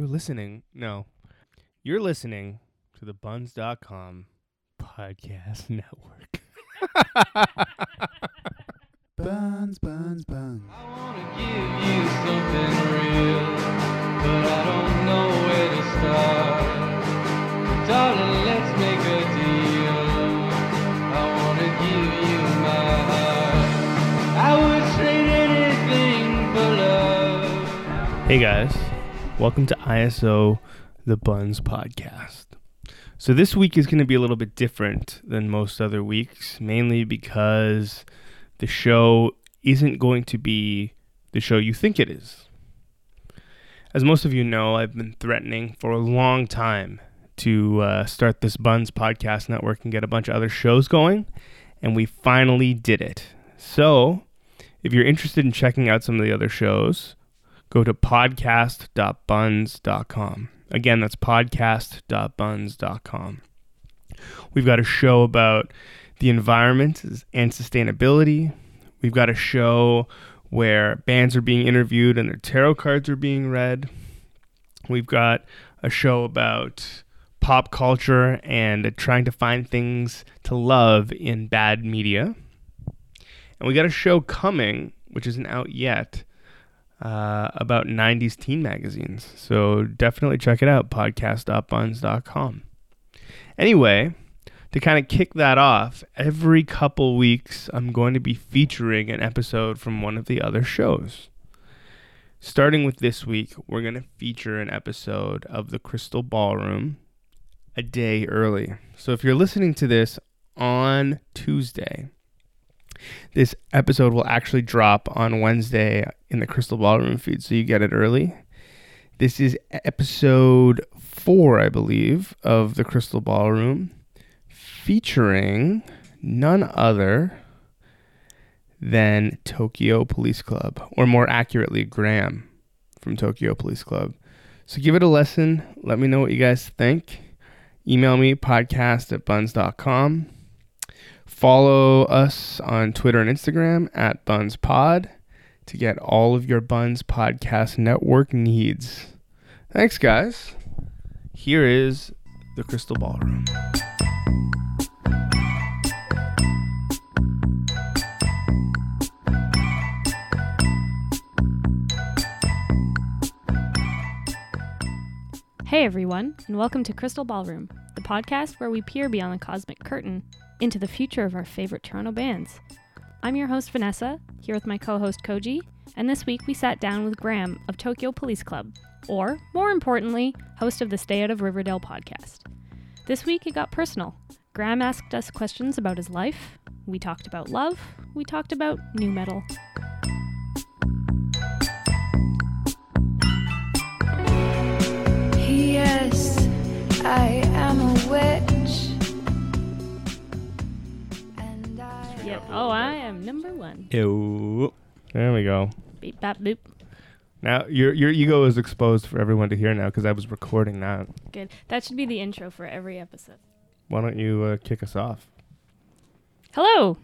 You're listening. No. You're listening to the buns.com podcast network. Buns, buns, buns. I wanna give you something real, but I don't know where to start. Darling, let's make a deal. I wanna give you my heart. I would trade anything for love. Hey guys, welcome to ISO the Buns podcast. So this week is going to be a little bit different than most other weeks, mainly because the show isn't going to be the show you think it is. As most of you know, I've been threatening for a long time to uh, start this Buns podcast network and get a bunch of other shows going, and we finally did it. So, if you're interested in checking out some of the other shows, go to podcast.buns.com. Again, that's podcast.buns.com. We've got a show about the environment and sustainability. We've got a show where bands are being interviewed and their tarot cards are being read. We've got a show about pop culture and trying to find things to love in bad media. And we got a show coming, which isn't out yet, uh, about 90s teen magazines. So definitely check it out, podcast.buns.com. Anyway, to kind of kick that off, every couple weeks I'm going to be featuring an episode from one of the other shows. Starting with this week, we're going to feature an episode of The Crystal Ballroom a day early. So if you're listening to this on Tuesday, this episode will actually drop on Wednesday in the Crystal Ballroom feed, so you get it early. This is episode four, I believe, of the Crystal Ballroom, featuring none other than Tokyo Police Club, or more accurately, Graham from Tokyo Police Club. So give it a listen. Let me know what you guys think. Email me podcast at buns.com. Follow us on Twitter and Instagram at BunsPod to get all of your Buns Podcast Network needs. Thanks, guys. Here is the Crystal Ballroom. Hey everyone, and welcome to Crystal Ballroom, the podcast where we peer beyond the cosmic curtain into the future of our favorite Toronto bands. I'm your host Vanessa, here with my co-host Koji, and this week we sat down with Graham of Tokyo Police Club, or more importantly, host of the Stay Out of Riverdale podcast. This week it got personal. Graham asked us questions about his life. We talked about love. We talked about nu metal. Yes, I am a Yep. Oh, I am number one. Ew. There we go. Beep bap boop. Now your your ego is exposed for everyone to hear now because I was recording that. Good. That should be the intro for every episode. Why don't you uh, kick us off? Hello.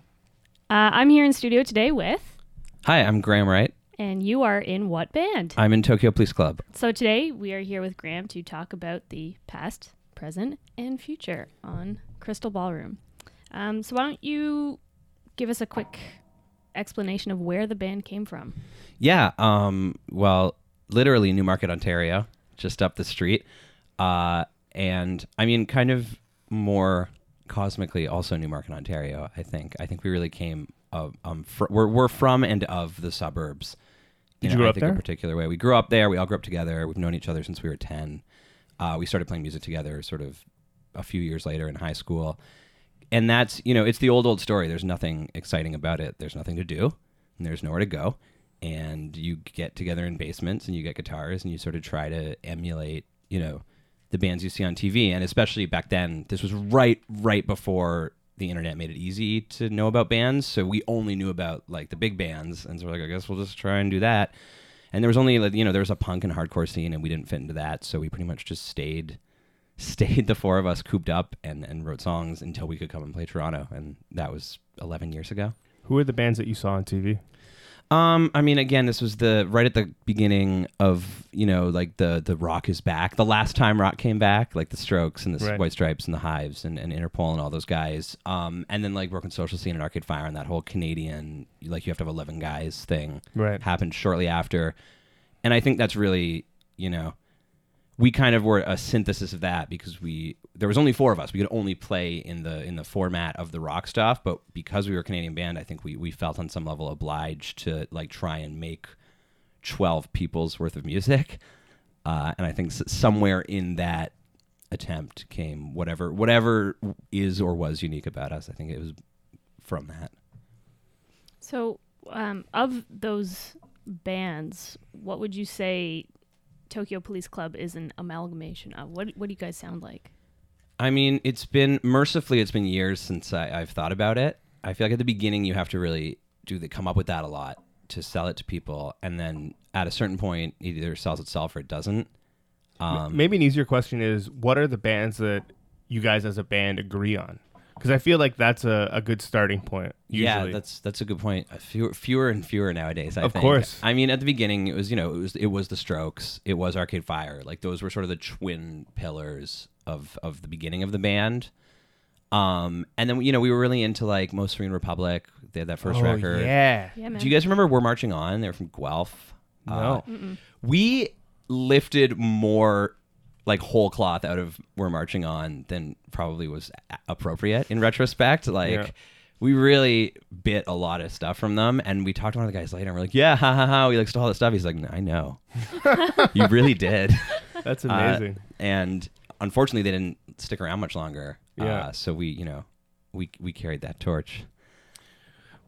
Uh, I'm here in studio today with, Hi, I'm Graham Wright. and you are in what band? I'm in Tokyo Police Club. So today we are here with Graham to talk about the past, present, and future on Crystal Ballroom. Um, so why don't you give us a quick explanation of where the band came from? Yeah, um, well, literally Newmarket, Ontario, just up the street. Uh, and I mean, kind of more cosmically, also Newmarket, Ontario. I think. I think we really came. Of, um, fr- we're we're from and of the suburbs. Did in, you grow I up think, there? A particular way. We grew up there. We all grew up together. We've known each other since we were ten. Uh, we started playing music together, sort of a few years later in high school. And that's you know, it's the old old story. There's nothing exciting about it. There's nothing to do, and there's nowhere to go. And you get together in basements, and you get guitars, and you sort of try to emulate, you know, the bands you see on TV. And especially back then, this was right right before the internet made it easy to know about bands. So we only knew about like the big bands, and so we're like, I guess we'll just try and do that. And there was only like, you know there was a punk and hardcore scene, and we didn't fit into that, so we pretty much just stayed stayed the four of us cooped up and, and wrote songs until we could come and play Toronto, and that was 11 years ago. Who are the bands that you saw on TV? Um, I mean, again, this was the right at the beginning of you know like the the rock is back. The last time rock came back, like the Strokes and the Right. White Stripes and the Hives and, and Interpol and all those guys. Um, and then like Broken Social Scene and Arcade Fire and that whole Canadian like you have to have eleven guys thing Right. happened shortly after. And I think that's really you know we kind of were a synthesis of that because we there was only four of us. We could only play in the in the format of the rock stuff, but because we were a Canadian band, I think we we felt on some level obliged to like try and make twelve people's worth of music. Uh, and I think somewhere in that attempt came whatever whatever is or was unique about us. I think it was from that. So, um, of those bands, what would you say Tokyo Police Club is an amalgamation of? What What do you guys sound like? I mean, it's been mercifully, it's been years since I, I've thought about it. I feel like at the beginning you have to really do the come up with that a lot to sell it to people, and then at a certain point, it either sells itself or it doesn't. Um, Maybe an easier question is what are the bands that you guys as a band agree on? Because I feel like that's a, a good starting point. Usually. Yeah, that's that's a good point. Uh, Fewer, fewer and fewer nowadays. I Of think. course. I mean, at the beginning, it was you know it was it was the Strokes, it was Arcade Fire. Like those were sort of the twin pillars of of the beginning of the band. Um, and then you know we were really into like Most Serene Republic. They had that first oh, record. Yeah. Yeah, man. Do you guys remember We're Marching On? They were from Guelph. No. Uh, we lifted more like whole cloth out of We're Marching On than probably was appropriate in retrospect. Like Yeah. we really bit a lot of stuff from them and we talked to one of the guys later and we're like, Yeah, ha ha ha, we like stole all this stuff. He's like, I know. you really did. That's Uh, amazing. and unfortunately they didn't stick around much longer. Yeah. Uh, so we, you know, we we carried that torch.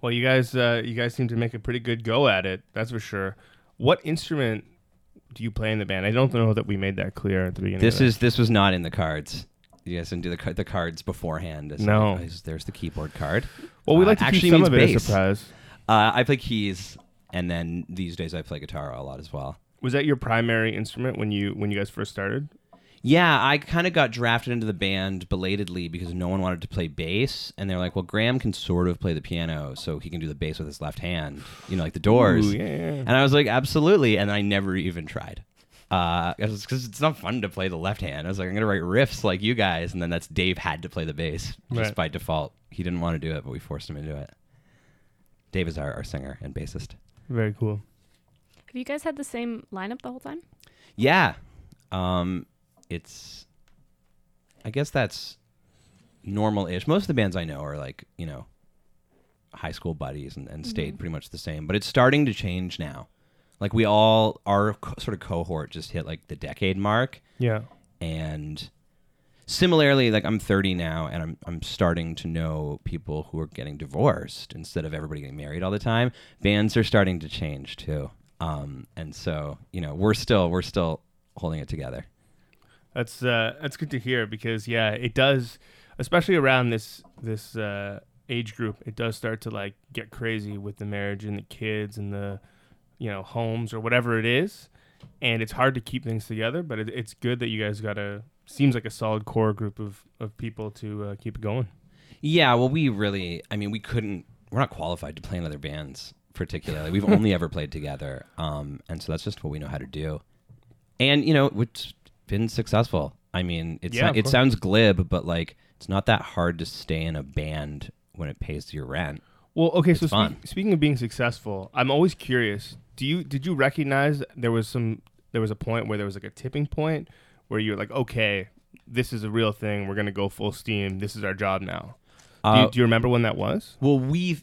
well, you guys, uh, you guys seem to make a pretty good go at it. That's for sure. What instrument do you play in the band? I don't know that we made that clear at the beginning. This is this was not in the cards. You guys didn't do the the cards beforehand. It's No. like, oh, there's the keyboard card. Well, we uh, like to actually keep some means of it a bass. surprise. Uh, I play keys, and then these days I play guitar a lot as well. Was that your primary instrument when you when you guys first started? Yeah, I kind of got drafted into the band belatedly because no one wanted to play bass, and they're like, "Well, Graham can sort of play the piano, so he can do the bass with his left hand." You know, like the Doors. Ooh, yeah, yeah. And I was like, "Absolutely!" And I never even tried. Uh, because it's not fun to play the left hand. I was like, I'm gonna write riffs like you guys, and then that's Dave had to play the bass just Right. by default. He didn't want to do it, but we forced him into it. Dave is our, our singer and bassist. Very cool. Have you guys had the same lineup the whole time? Yeah, um, it's. I guess that's normal-ish. Most of the bands I know are like you know, high school buddies and, and stayed pretty much the same. But it's starting to change now. Like we all, our co- sort of cohort just hit like the decade mark, Yeah. and similarly, like I'm 30 now, and I'm I'm starting to know people who are getting divorced instead of everybody getting married all the time. Bands are starting to change too, um, and so you know we're still we're still holding it together. That's uh, that's good to hear because yeah, it does, especially around this this uh, age group. It does start to like get crazy with the marriage and the kids and the you know homes or whatever it is, and it's hard to keep things together. But it, it's good that you guys got a seems like a solid core group of of people to uh, keep it going. Yeah, well, we really, I mean, we couldn't, we're not qualified to play in other bands particularly. We've only ever played together. Um, and so that's just what we know how to do. And, you know, it's been successful. I mean, it's Yeah, not, it course. sounds glib, but like, it's not that hard to stay in a band when it pays your rent. Well, okay. so It's fun. speak, speaking of being successful, I'm always curious. Do you did you recognize there was some there was a point where there was like a tipping point where you're like, okay, this is a real thing. We're gonna go full steam. This is our job now. Do, Uh, you, do you remember when that was? Well, we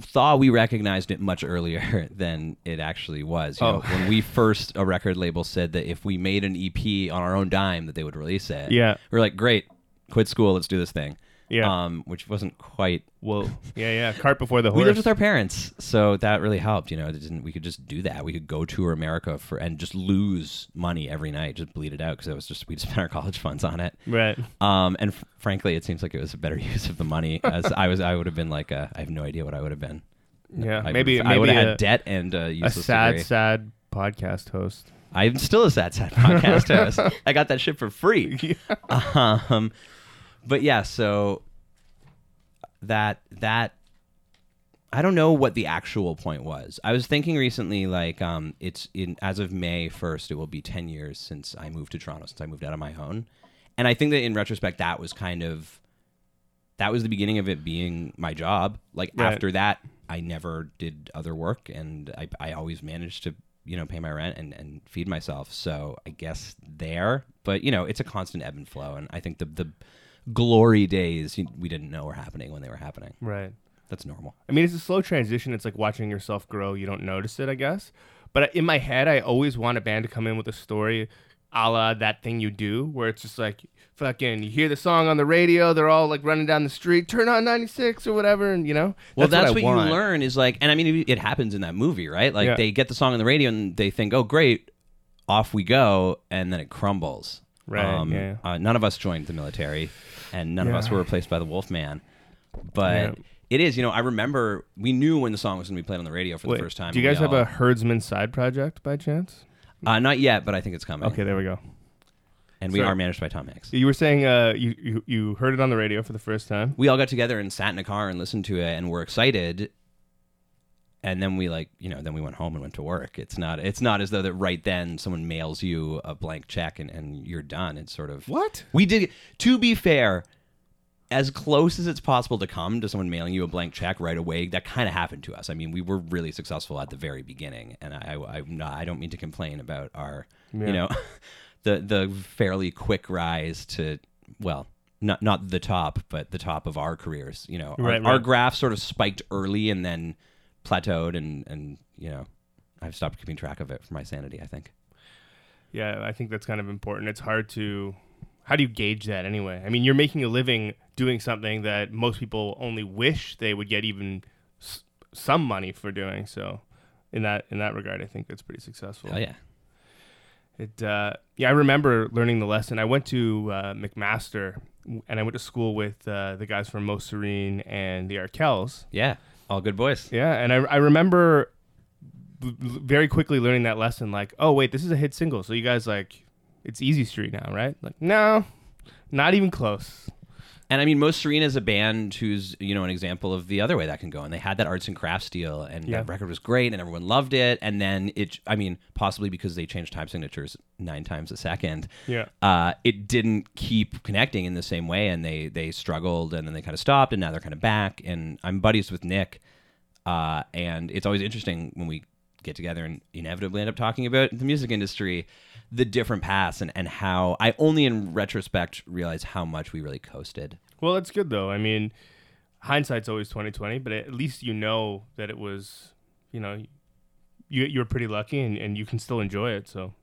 thought we recognized it much earlier than it actually was. You Oh. know, when we first a record label said that if we made an EP on our own dime, that they would release it. Yeah. we are like, great, quit school, let's do this thing. Yeah. um, which wasn't quite. Whoa. Yeah, yeah. Cart before the horse. We lived with our parents, so that really helped. You know, it didn't we could just do that. We could go tour America for and just lose money every night, just bleed it out because it was just we'd spend our college funds on it. right. Um, and f- frankly, it seems like it was a better use of the money. As I was, I would have been like, a, I have no idea what I would have been. Yeah. I maybe maybe I would have had debt and a a sad, degree. sad podcast host. I'm still a sad, sad podcast host. I got that shit for free. Um, but yeah, so that that I don't know what the actual point was. I was thinking recently, like, um, it's in as of May first, it will be ten years since I moved to Toronto, since I moved out on my own, and I think that in retrospect, that was kind of that was the beginning of it being my job. Like Right. after that, I never did other work, and I I always managed to you know pay my rent and and feed myself. So I guess there, but you know, it's a constant ebb and flow, and I think the the glory days we didn't know were happening when they were happening. Right. That's normal. I mean, it's a slow transition. It's like watching yourself grow. You don't notice it, I guess. But in my head, I always want a band to come in with a story a la that thing you do, where it's just like, fucking, you hear the song on the radio, they're all like running down the street, turn on 96 or whatever, and you know? Well, that's, I what, want. you learn is like, and I mean, it happens in that movie, right? Like Yeah. they get the song on the radio and they think, "Oh, great, off we go," and then it crumbles. Right, yeah. Uh, none of us joined the military, and none of us were replaced by the Wolfman. But Yeah. it is, you know, I remember we knew when the song was going to be played on the radio for Wait, the first time. Do you guys have all- a herdsman side project by chance? Uh, not yet, but I think it's coming. Okay, there we go. And we Sorry. are managed by Tom Hanks. You were saying uh, you, you you heard it on the radio for the first time. we all got together and sat in a car and listened to it and were excited and then we like you know then we went home and went to work. It's not it's not as though that right then someone mails you a blank check and, and you're done. It's sort of What? we did to be fair as close as it's possible to come to someone mailing you a blank check right away that kind of happened to us. I mean we were really successful at the very beginning and i i, I'm not, I don't mean to complain about our Yeah. you know the the fairly quick rise to well not not the top but the top of our careers you know. Our, Right, our graph sort of spiked early and then plateaued and and you know i've stopped keeping track of it for my sanity i think Yeah, I think that's kind of important. It's hard to. How do you gauge that anyway? I mean, you're making a living doing something that most people only wish they would get even s- some money for doing. So, in that in that regard, I think that's pretty successful. oh yeah It uh, yeah, I remember learning the lesson. I went to uh, McMaster, and I went to school with uh, the guys from Most Serene and the Arkells. yeah all good boys Yeah, and I I remember very quickly learning that lesson. Like, oh wait, this is a hit single, so you guys like, it's Easy Street now, right? Like, no, not even close. And I mean, Most Serene is a band who's you know an example of the other way that can go. And they had that arts and crafts deal, and Yeah. that record was great, and everyone loved it. And then it, I mean, possibly because they changed time signatures nine times a second, Yeah, uh, it didn't keep connecting in the same way, and they they struggled, and then they kind of stopped, and now they're kind of back. And I'm buddies with Nick, uh, and it's always interesting when we get together and inevitably end up talking about the music industry, the different paths, and and how I only in retrospect realize how much we really coasted. well, it's good though. I mean, hindsight's always twenty twenty, but at least you know that it was, you know, you you're pretty lucky, and, and you can still enjoy it. So,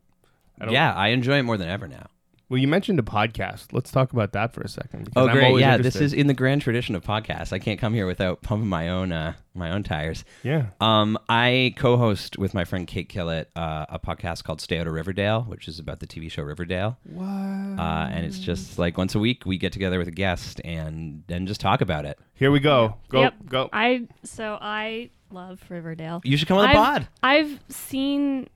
I don't, Yeah, I enjoy it more than ever now. Well, you mentioned a podcast. Let's talk about that for a second. Oh, I'm great! always Yeah, this is in the grand tradition of podcasts. I can't come here without pumping my own uh, my own tires. yeah. Um, I co-host with my friend Kate Killett uh, a podcast called Stay Out of Riverdale, which is about the TV show Riverdale. What? Uh, and it's just like once a week we get together with a guest and and just talk about it. Here we go. Go Yep. go. I so I love Riverdale. You should come on the I've, pod. I've seen,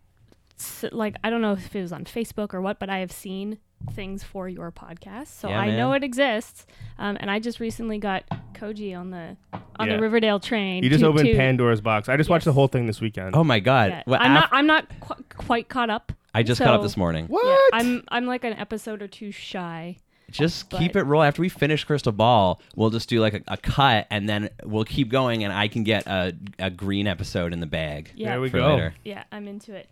like, I don't know if it was on Facebook or what, but I have seen things for your podcast, so Yeah, I know it exists. Um, and I just recently got Koji on the on Yeah. the Riverdale train. You just to- opened to- Pandora's box. I just watched the whole thing this weekend. Oh my god! Yeah. Well, I'm af- not. I'm not qu- quite caught up. I just caught up so- this morning. what? Yeah, I'm. I'm like an episode or two shy. Just But- keep it roll. After we finish Crystal Ball, we'll just do like a, a cut, and then we'll keep going, and I can get a, a green episode in the bag Yeah. There we for go. later. Yeah, I'm into it.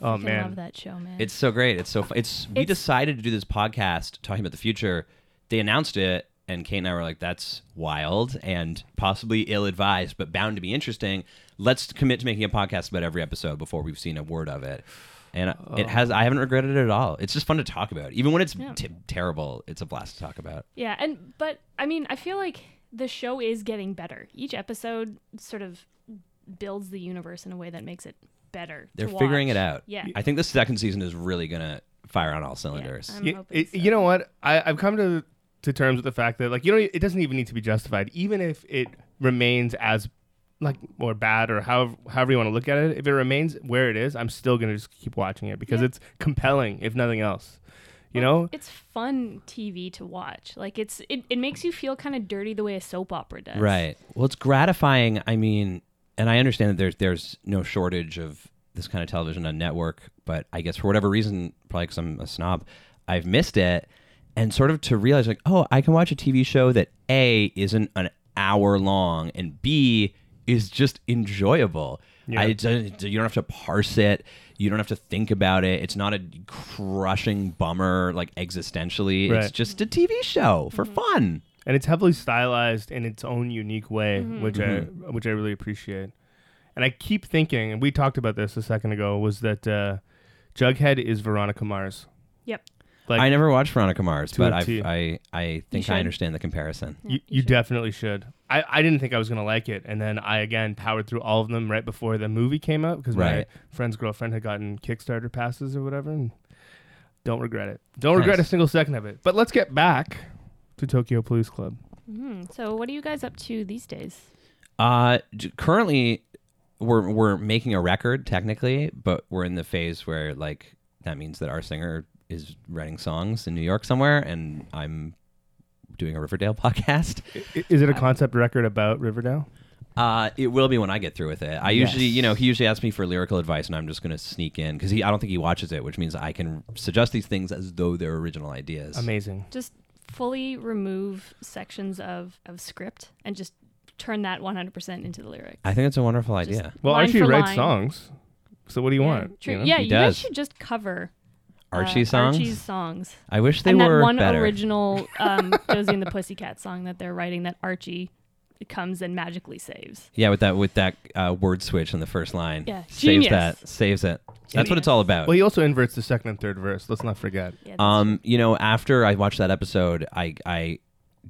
Oh, man. love that show, man. It's so great. It's so fun. It's we It's- decided to do this podcast talking about the future. They announced it, and Kate and I were like, "That's wild and possibly ill-advised, but bound to be interesting. Let's commit to making a podcast about every episode before we've seen a word of it." And it has. I haven't regretted it at all. It's just fun to talk about, even when it's Yeah. t- terrible. It's a blast to talk about. Yeah, and but I mean, I feel like the show is getting better. Each episode sort of builds the universe in a way that makes it better. They're to figuring watch. it out. Yeah. I think the second season is really gonna fire on all cylinders. I'm You, it- so. you know what? I, I've come to to terms with the fact that like you know it doesn't even need to be justified, even if it remains as like or bad or however however you want to look at it. If it remains where it is, I'm still gonna just keep watching it because Yeah. it's compelling, if nothing else. You know, It's fun TV to watch. Like it's it, it makes you feel kind of dirty the way a soap opera does. Right. Well, it's gratifying. I mean, and I understand that there's there's no shortage of this kind of television on network, but I guess for whatever reason, probably because I'm a snob, I've missed it, and sort of to realize like, oh, I can watch a TV show that a isn't an hour long and b is just enjoyable. Yeah. I you don't have to parse it. You don't have to think about it. It's not a crushing bummer like existentially. Right. It's just a TV show for mm-hmm. fun. And it's heavily stylized in its own unique way, Mhm. which I which I really appreciate. And I keep thinking, and we talked about this a second ago, was that uh, Jughead is Veronica Mars. Yep. Like I never watched Veronica Mars, but a I've, T. I I think. I understand the comparison. Yeah, you, you you should. definitely should. I, I didn't think I was gonna like it, and then I again powered through all of them right before the movie came out because my friend's girlfriend had gotten Kickstarter passes or whatever, and don't regret it. Don't regret a single second of it. But let's get back to Tokyo Police Club. Mhm. So what are you guys up to these days? Uh, j- currently, we're we're making a record technically, but we're in the phase where like that means that our singer is writing songs in New York somewhere, and I'm doing a Riverdale podcast. I- Is it a concept record about Riverdale? Uh, it will be when I get through with it. I usually, Yes. you know, he usually asks me for lyrical advice, and I'm just going to sneak in because he, I don't think he watches it, which means I can suggest these things as though they're original ideas. Amazing. Just fully remove sections of of script and just turn that 100% into the lyrics. I think it's a wonderful Just idea. Well, line Archie for writes line. songs. So what do you yeah, want? True. you know? Yeah, He you guys should just cover uh, Archie songs. Archie's songs. I wish they and were that one better. original um, Josie and the Pussycat song that they're writing that Archie comes and magically saves. Yeah, with that with that uh, word switch in the first line. Yeah, Genius. saves that, saves it. That's what it's all about. Well, he also inverts the second and third verse. Let's not forget. Yeah, that's Um, you know, after I watched that episode, I I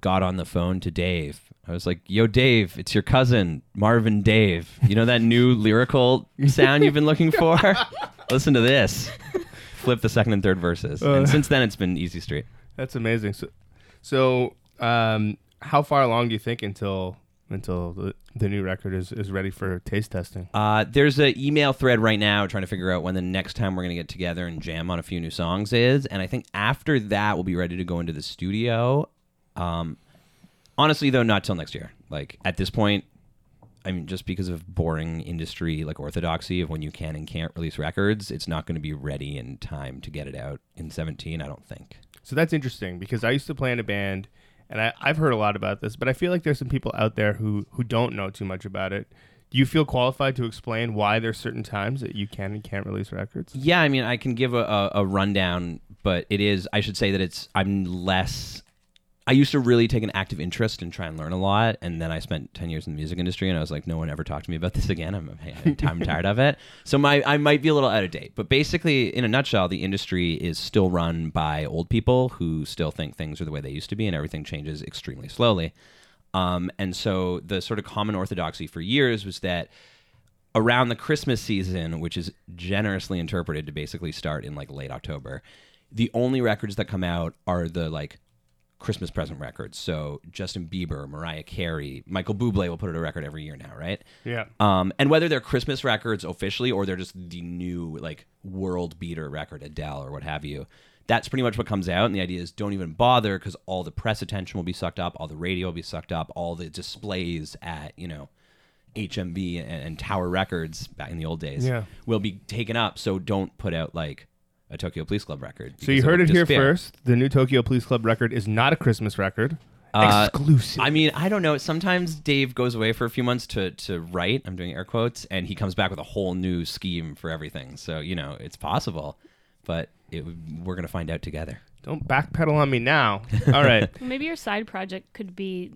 got on the phone to Dave. I was like, "Yo, Dave, it's your cousin Marvin Dave. You know that new lyrical sound you've been looking for? Listen to this." Flip the second and third verses, Uh. and since then it's been easy street. That's amazing. So, so um, how far along do you think until until the, the new record is, is ready for taste testing? Uh, there's an email thread right now trying to figure out when the next time we're going to get together and jam on a few new songs is. And I think after that, we'll be ready to go into the studio. Um, honestly, though, not till next year. Like, at this point, I mean, just because of boring industry, like orthodoxy of when you can and can't release records, it's not going to be ready in time to get it out in 17, I don't think. So that's interesting because I used to play in a band, and I, I've heard a lot about this, but I feel like there's some people out there who who don't know too much about it. Do you feel qualified to explain why there's certain times that you can and can't release records? Yeah, I mean, I can give a, a, a rundown, but it is, I should say that it's, I'm less, I used to really take an active interest and try and learn a lot. And then I spent 10 years in the music industry and I was like, no one ever talked to me about this again. I'm, I'm, tired of it. So my, I might be a little out of date. But basically, in a nutshell, the industry is still run by old people who still think things are the way they used to be and everything changes extremely slowly. Um, and so the sort of common orthodoxy for years was that around the Christmas season, which is generously interpreted to basically start in like late October, the only records that come out are the like Christmas present records. So Justin Bieber, Mariah Carey, Michael Bublé will put out a record every year now, right? Yeah. Um, and whether they're Christmas records officially or they're just the new like world beater record, Adele or what have you, that's pretty much what comes out. And the idea is don't even bother because all the press attention will be sucked up, all the radio will be sucked up, all the displays at you know HMV and, and Tower Records back in the old days Yeah. will be taken up. So don't put out like a Tokyo Police Club record. So you heard it it'll here disappear. first. The new Tokyo Police Club record is not a Christmas record. Uh, Exclusive. I mean, I don't know. Sometimes Dave goes away for a few months to to write. I'm doing air quotes, and he comes back with a whole new scheme for everything. So you know, it's possible, but it, we're gonna find out together. Don't backpedal on me now. All right. Maybe your side project could be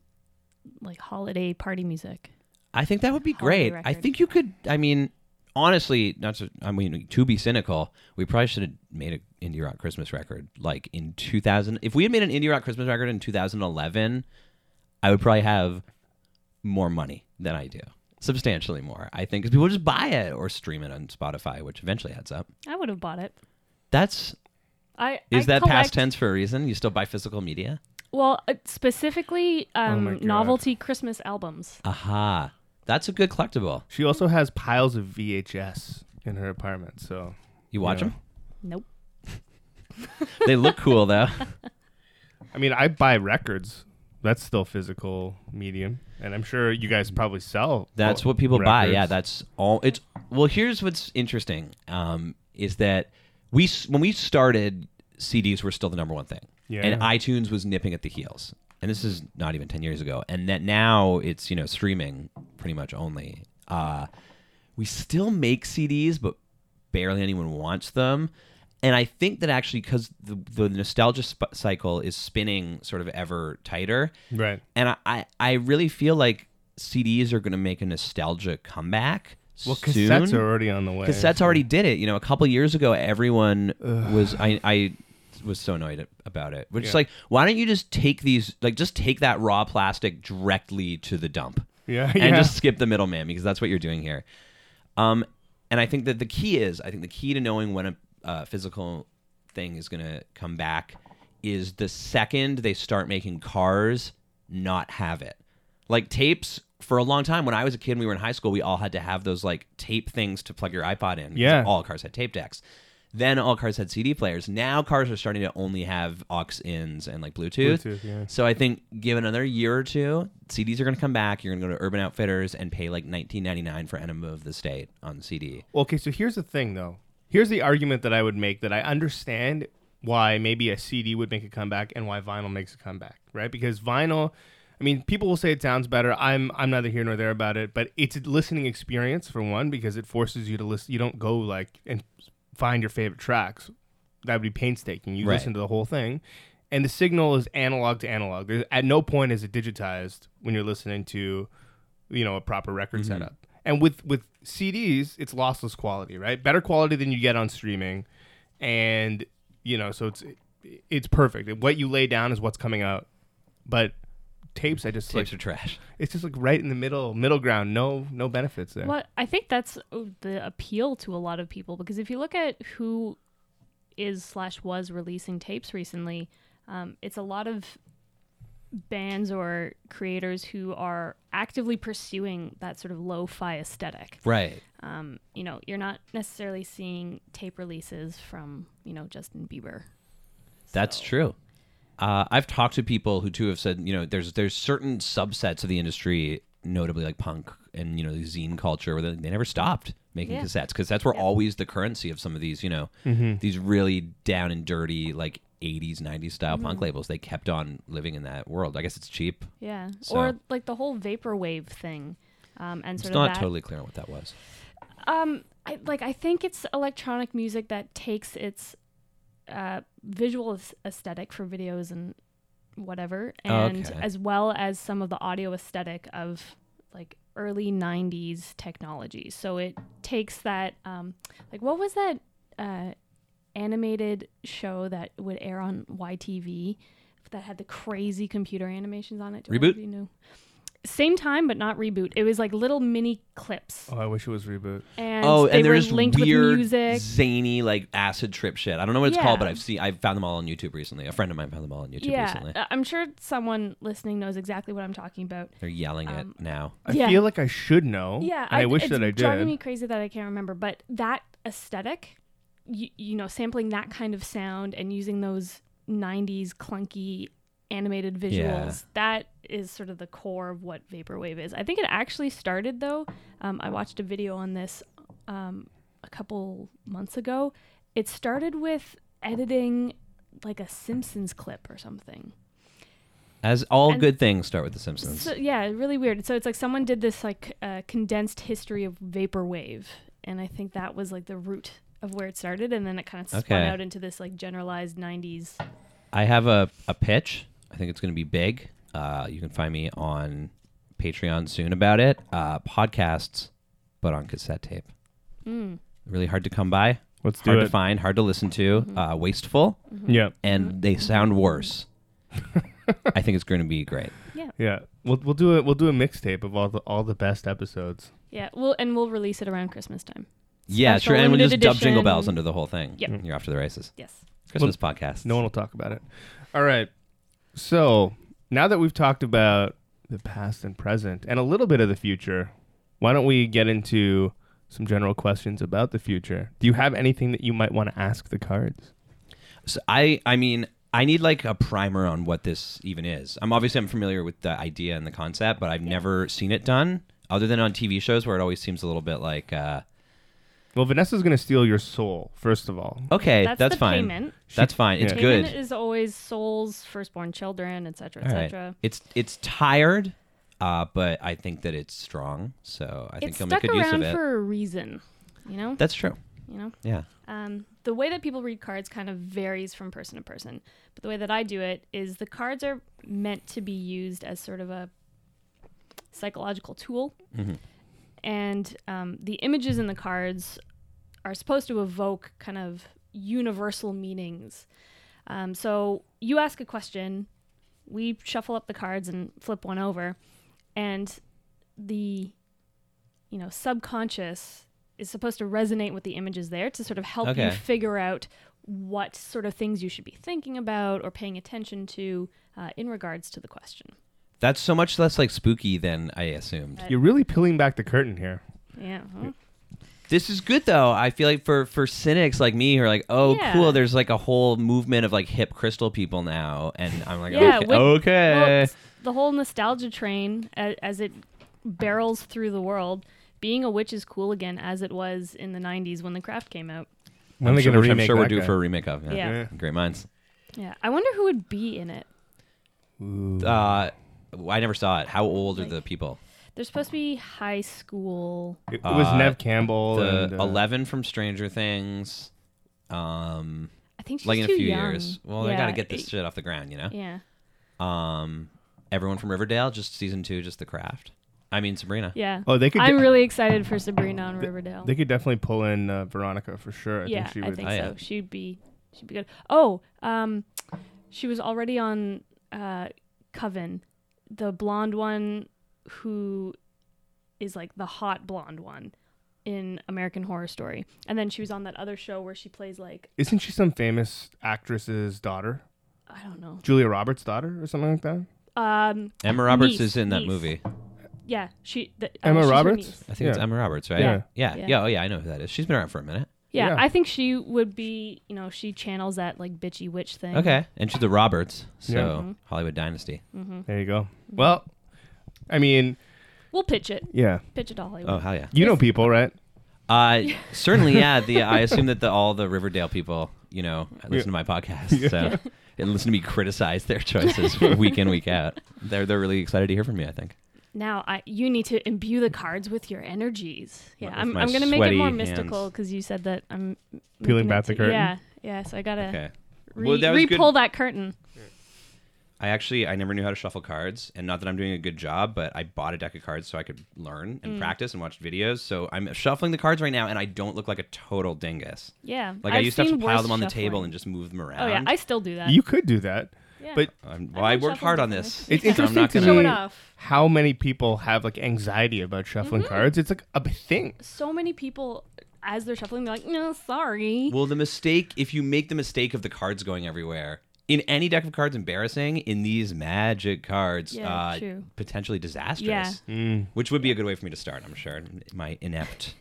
like holiday party music. I think that would be Holiday great. I record. think you could. I mean, honestly, not to. I mean, to be cynical, we probably should have made an indie rock Christmas record like in 2000. If we had made an indie rock Christmas record in 2011, I would probably have more money than I do. Substantially more, I think, because people just buy it or stream it on Spotify, which eventually adds up. I would have bought it. That's I is I that past tense for a reason? You still buy physical media? Well, uh, specifically Oh um, God. novelty Christmas albums. Aha, that's a good collectible. She also has piles of VHS in her apartment. So You watch Yeah. them? Nope. they look cool though. I mean, I buy records. That's still physical medium, and I'm sure you guys probably sell. That's what people buy. Yeah, that's all. It's well. Here's what's interesting um, is that we when we started, CDs were still the number one thing, Yeah. and iTunes was nipping at the heels. And this is not even ten years ago, and that now it's you know streaming pretty much only. Uh, we still make CDs, but barely anyone wants them. And I think that actually because the, the nostalgia sp- cycle is spinning sort of ever tighter, right. and I, I, I really feel like CDs are going to make a nostalgia comeback. Well, soon. cassettes are already on the way. Cassettes already did it. You know, a couple years ago, everyone was I I was so annoyed about it. Which is Yeah. like, why don't you just take these like just take that raw plastic directly to the dump Yeah, and yeah. just skip the middleman because that's what you're doing here. Um, and I think that the key is I think the key to knowing when a uh, physical thing is going to come back is the second they start making cars not have it. Like tapes for a long time when I was a kid and we were in high school, we all had to have those like tape things to plug your iPod in. because Yeah. All cars had tape decks. Then all cars had CD players. Now cars are starting to only have aux ins and like Bluetooth. Bluetooth, yeah. So I think given another year or two, CDs are going to come back. You're going to go to Urban Outfitters and pay like 19.99 for Enema of the State on CD. Okay, so here's the thing, though. Here's the argument that I would make that I understand why maybe a CD would make a comeback and why vinyl makes a comeback, right? Because vinyl, I mean, people will say it sounds better. I'm I'm neither here nor there about it, but it's a listening experience for one because it forces you to listen. You don't go like and find your favorite tracks. That would be painstaking. You Right. listen to the whole thing, and the signal is analog to analog. There's, at no point is it digitized when you're listening to, you know, a proper record Mm-hmm. setup. And with with CDs, it's lossless quality, right? Better quality than you get on streaming, and you know, so it's it's perfect. What you lay down is what's coming out. But tapes, I just Tapes like are trash. it's just like right in the middle, middle ground. No no benefits there. Well, I think that's uh, the appeal to a lot of people because if you look at who is slash was releasing tapes recently, um, it's a lot of bands or creators who are actively pursuing that sort of lo-fi aesthetic. Right. Um, you know, you're not necessarily seeing tape releases from you know Justin Bieber. That's So- true. Uh, I've talked to people who too have said, you know, there's there's certain subsets of the industry, notably like punk and you know the zine culture, where they, they never stopped making Yeah. cassettes because that's where Yeah. always the currency of some of these, you know, Mm-hmm. these really down and dirty like 80s, 90s style Mm-hmm. punk labels. They kept on living in that world. I guess it's cheap. Yeah, So- or like the whole vaporwave thing, um, and It's sort not that. totally clear on what that was. Um, I, like I think it's electronic music that takes its uh, visual aesthetic for videos and whatever, and Okay. as well as some of the audio aesthetic of like early '90s technology. So it takes that, um, like what was that uh, animated show that would air on YTV that had the crazy computer animations on it? Do Reboot? you know? Same time, but not reboot. It was like little mini clips Oh, I wish it was reboot. and oh, they and were there's linked weird, with music. zany, like acid trip shit. I don't know what it's called, but I've seen, I've found them all on YouTube recently. A friend of mine found them all on YouTube yeah, recently. I'm sure someone listening knows exactly what I'm talking about. They're yelling um, it now. I Yeah. feel like I should know. Yeah, and I, wish it's that I do. It's driving did. me crazy that I can't remember, but that aesthetic, you, you know, sampling that kind of sound and using those '90s clunky animated visuals, Yeah. that is sort of the core of what vaporwave is. I think it actually started though. Um, I watched a video on this um, a couple months ago. It started with editing like a Simpsons clip or something. As all And- good things start with The Simpsons. So, yeah, really weird. So it's like someone did this like uh, condensed history of vaporwave, and I think that was like the root of where it started, and then it kind of spun Okay. out into this like generalized '90s. I have a, a pitch. I think it's going to be big. Uh, you can find me on Patreon soon about it. Uh, podcasts, but on cassette tape. Mm. Really hard to come by, Let's do hard it. to find, hard to listen to, Mm-hmm. uh, wasteful, Yeah, and they sound worse. I think it's going to be great. yeah. Yeah. We'll we'll do it. We'll do a mixtape of all the all the best episodes. Yeah, we'll and we'll release it around Christmas time. Yeah, Special sure. And we'll just limited dub jingle bells under the whole thing. Yep. You're off to the races. Yes. Christmas podcast. No one will talk about it. All right. So now that we've talked about the past and present and a little bit of the future, why don't we get into some general questions about the future? Do you have anything that you might want to ask the cards? So I I mean I need like a primer on what this even is. I'm obviously I'm familiar with the idea and the concept, but I've never seen it done other than on TV shows where it always seems a little bit like uh, Well, Vanessa's gonna steal your soul first of all. okay, That's, that's, the fine. payment. That's fine. It's Yeah. good. Payment is always souls, firstborn children, etc., All right. etc. It's it's tired, uh, but I think that it's strong. So I think It's he'll stuck make good use of around it. for a reason. You know. That's true. you know. Yeah. Um, the way that people read cards kind of varies from person to person, but the way that I do it is the cards are meant to be used as sort of a psychological tool, hmm and um, the images in the cards are supposed to evoke kind of universal meanings. Um, so you ask a question, we shuffle up the cards and flip one over, and the you know subconscious is supposed to resonate with the images there to sort of help you figure out what sort of things you should be thinking about or paying attention to uh, in regards to the question. That's so much less like spooky than I assumed. You're really peeling back the curtain here. Yeah. huh? This is good though. I feel like for for cynics like me who are like, oh, Yeah. cool. There's like a whole movement of like hip crystal people now, and I'm like, Yeah, okay, with- okay. Well, it's the whole nostalgia train as, as it barrels through the world. Being a witch is cool again, as it was in the '90s when the craft came out. When I'm are they sure, gonna I'm remake sure we're that due guy? for a remake of. Yeah. Yeah. Yeah. Great minds. Yeah, I wonder who would be in it. Ooh. Uh, I never saw it. How old are the people? They're supposed to be high school. it, it was uh, Neve Campbell The and uh, Eleven from Stranger Things. Um, I think she's like in a too few young. years. Well, they got to Yeah, get this it- shit off the ground, you know. Yeah, Um, everyone from Riverdale, just season two, just the craft. I mean Sabrina. yeah. Oh, they could. I'm de- really excited for Sabrina on Riverdale. They could definitely pull in uh, Veronica for sure. I yeah, think she would. I would. think Oh, so. yeah. She'd be, she'd be good. Oh, um, she was already on uh, Coven, the blonde one who is like the hot blonde one in American Horror Story, and then she was on that other show where she plays like Isn't she some famous actress's daughter? I don't know. Julia Roberts' daughter or something like that? Um, Emma Roberts Niece, is in that niece. movie. yeah, she. The, Emma she's Roberts? I think it's Emma Roberts, right? Yeah. Yeah. Yeah. Yeah. Oh, yeah. I know who that is. She's been around for a minute. Yeah, Yeah. I think she would be. You know, she channels that like bitchy witch thing. Okay. And she's a Roberts. So Yeah. Mhm. Hollywood Dynasty. hmm There you go. Well, I mean, We'll pitch it. yeah. Pitch it to Hollywood. Oh, hell yeah. You know people, right? Uh, certainly, yeah. The I assume that the all the Riverdale people, you know, listen to my podcast, Yeah. so and listen to me criticize their choices week in week out. They're they're really excited to hear from me. I think. Now, I you need to imbue the cards with your energies. Yeah, With I'm, I'm gonna make it more mystical because you said that I'm Peeling making back it the curtain? Yeah, yeah. So I gotta Okay. re, Well, that was good. re-pull that curtain. I actually I never knew how to shuffle cards, and not that I'm doing a good job, but I bought a deck of cards so I could learn and Mm. practice and watch videos. So I'm shuffling the cards right now, and I don't look like a total dingus. Yeah, Like i I've used to have to pile them on the table and just move them around. Oh yeah, I still do that. You could do that. Yeah. but- Um, I well, I don't worked hard on differently. this. It's so I'm interesting not to gonna. show it me off. how many people have like anxiety about shuffling Mm-hmm. cards. It's like a thing. So many people, as they're shuffling, they're like, "No, sorry." Well, the mistake, if you make the mistake of the cards going everywhere, in any deck of cards, embarrassing. In these magic cards, Yeah, uh, true. potentially disastrous. Yeah. Mm. Which would be a good way for me to start, I'm sure. My inept,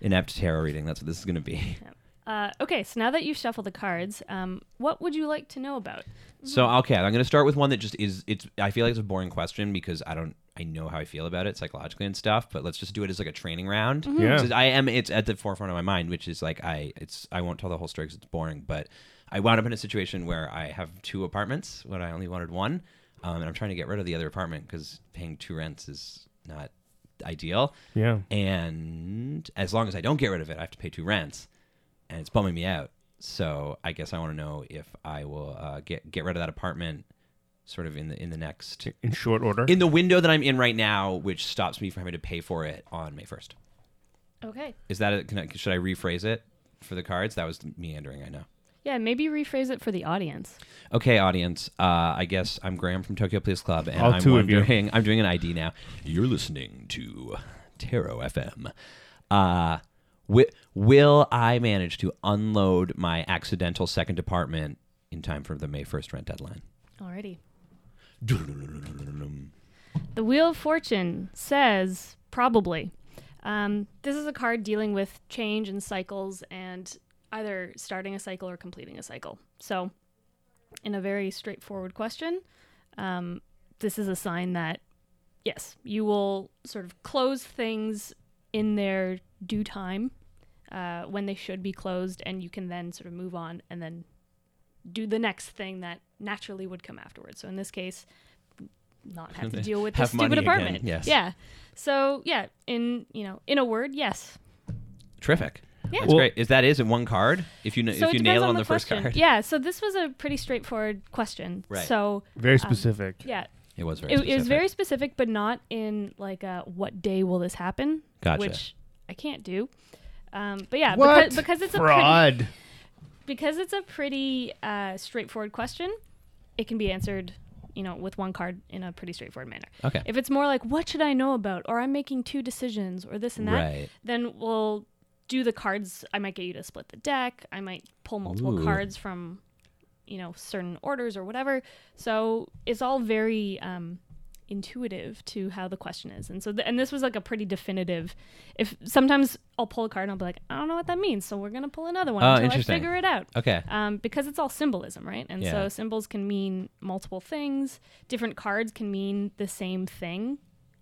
inept tarot reading. That's what this is going to be. Uh, okay, so now that you've shuffled the cards, um, what would you like to know about? So okay, I'm going to start with one that just is. It's. I feel like it's a boring question because I don't. I know how I feel about it psychologically and stuff. But let's just do it as like a training round. Yeah. 'Cause I am. It's at the forefront of my mind, which is like I. It's. I won't tell the whole story because it's boring. But I wound up in a situation where I have two apartments when I only wanted one, um, and I'm trying to get rid of the other apartment because paying two rents is not ideal. Yeah. And as long as I don't get rid of it, I have to pay two rents, and it's bumming me out. So I guess I want to know if I will uh, get get rid of that apartment, sort of in the in the next In short order. in the window that I'm in right now, which stops me from having to pay for it on May first. Okay. Is that a, can I, should I rephrase it for the cards? That was meandering. I know. Yeah, maybe rephrase it for the audience. Okay, audience. Uh, I guess I'm Graham from Tokyo Police Club, and All I'm two of you. I'm doing an ID now. You're listening to Tarot FM. Uh, wi- will I manage to unload my accidental second apartment in time for the May 1st rent deadline? Alrighty. The Wheel of Fortune says probably. Um, this is a card dealing with change and cycles and either starting a cycle or completing a cycle. So, in a very straightforward question, um, this is a sign that yes, you will sort of close things in their due time uh, when they should be closed, and you can then sort of move on and then do the next thing that naturally would come afterwards. So in this case, not have to deal with Have this stupid money again, apartment. yes. Yeah. So yeah, in you know, in a word, yes. Terrific. Yeah. That's Well- great. Is that is in one card? If you kn- So if you nail it on the, the first card, Yeah. So this was a pretty straightforward question. Right. So Very Um, specific. yeah, it was very. it, it specific. was very specific, but not in like a what day will this happen, Gotcha. which I can't do. Um, but yeah, what? because because it's a pretty, because it's a pretty uh, straightforward question, it can be answered, you know, with one card in a pretty straightforward manner. Okay. If it's more like what should I know about, or I'm making two decisions, or this and that, Right. then we'll do the cards. I might get you to split the deck. I might pull multiple Ooh. cards from, you know, certain orders or whatever. So it's all very um, intuitive to how the question is, and so th- and this was like a pretty definitive. If sometimes I'll pull a card and I'll be like, I don't know what that means, so we're gonna pull another one Oh, until I figure it out. Okay. Um, because it's all symbolism, right? And Yeah. so symbols can mean multiple things. Different cards can mean the same thing,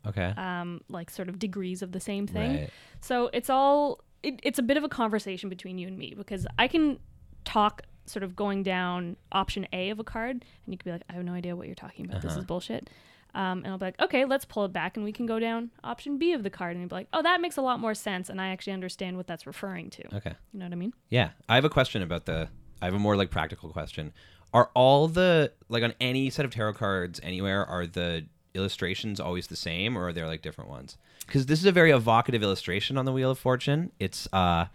Okay. um, like sort of degrees of the same thing. Right. So it's all it, it's a bit of a conversation between you and me because I can talk sort of going down option A of a card, and you could be like, I have no idea what you're talking about. This Uh-huh. is bullshit. Um, and I'll be like, okay, let's pull it back, and we can go down option B of the card, and you'll be like, oh, that makes a lot more sense, and I actually understand what that's referring to. Okay. You know what I mean? Yeah, I have a question about the. I have a more like practical question. Are all the like on any set of tarot cards anywhere are the illustrations always the same, or are there like different ones? Because this is a very evocative illustration on the Wheel of Fortune. It's uh,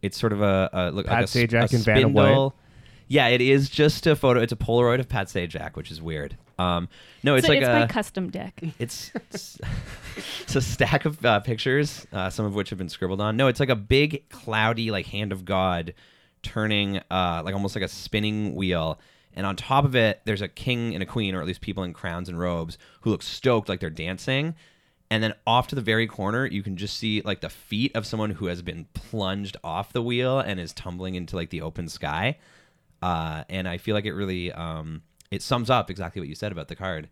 it's sort of a, a look Pat like a, s- Sajak a and Vanna White. spindle. Yeah, it is just a photo. It's a Polaroid of Pat Sajak, which is weird. Um, no, it's so like it's a my custom deck. it's it's, it's a stack of uh, pictures, uh, some of which have been scribbled on. No, it's like a big cloudy like hand of God turning uh, like almost like a spinning wheel. And on top of it, there's a king and a queen, or at least people in crowns and robes, who look stoked like they're dancing. And then off to the very corner, you can just see like the feet of someone who has been plunged off the wheel and is tumbling into like the open sky. Uh, and I feel like it really um, it sums up exactly what you said about the card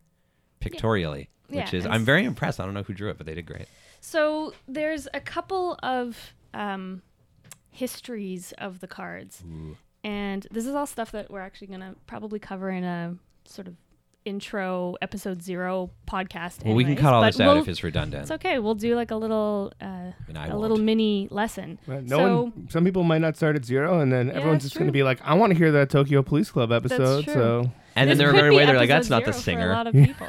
pictorially, Yeah, which is I'm very impressed. I don't know who drew it, but they did great. So there's a couple of um, histories of the cards, and this is all stuff that we're actually gonna probably cover in a sort of intro episode zero podcast. Well, we can cut all this out we'll- if it's redundant. It's okay. We'll do like a little uh, And I a won't. little mini lesson. Well, No so one. Some people might not start at zero, and then Yeah, everyone's just going to be like, "I want to hear that Tokyo Police Club episode." true. So and then they're could right be. They're like, "That's not the zero For a singer." lot of people.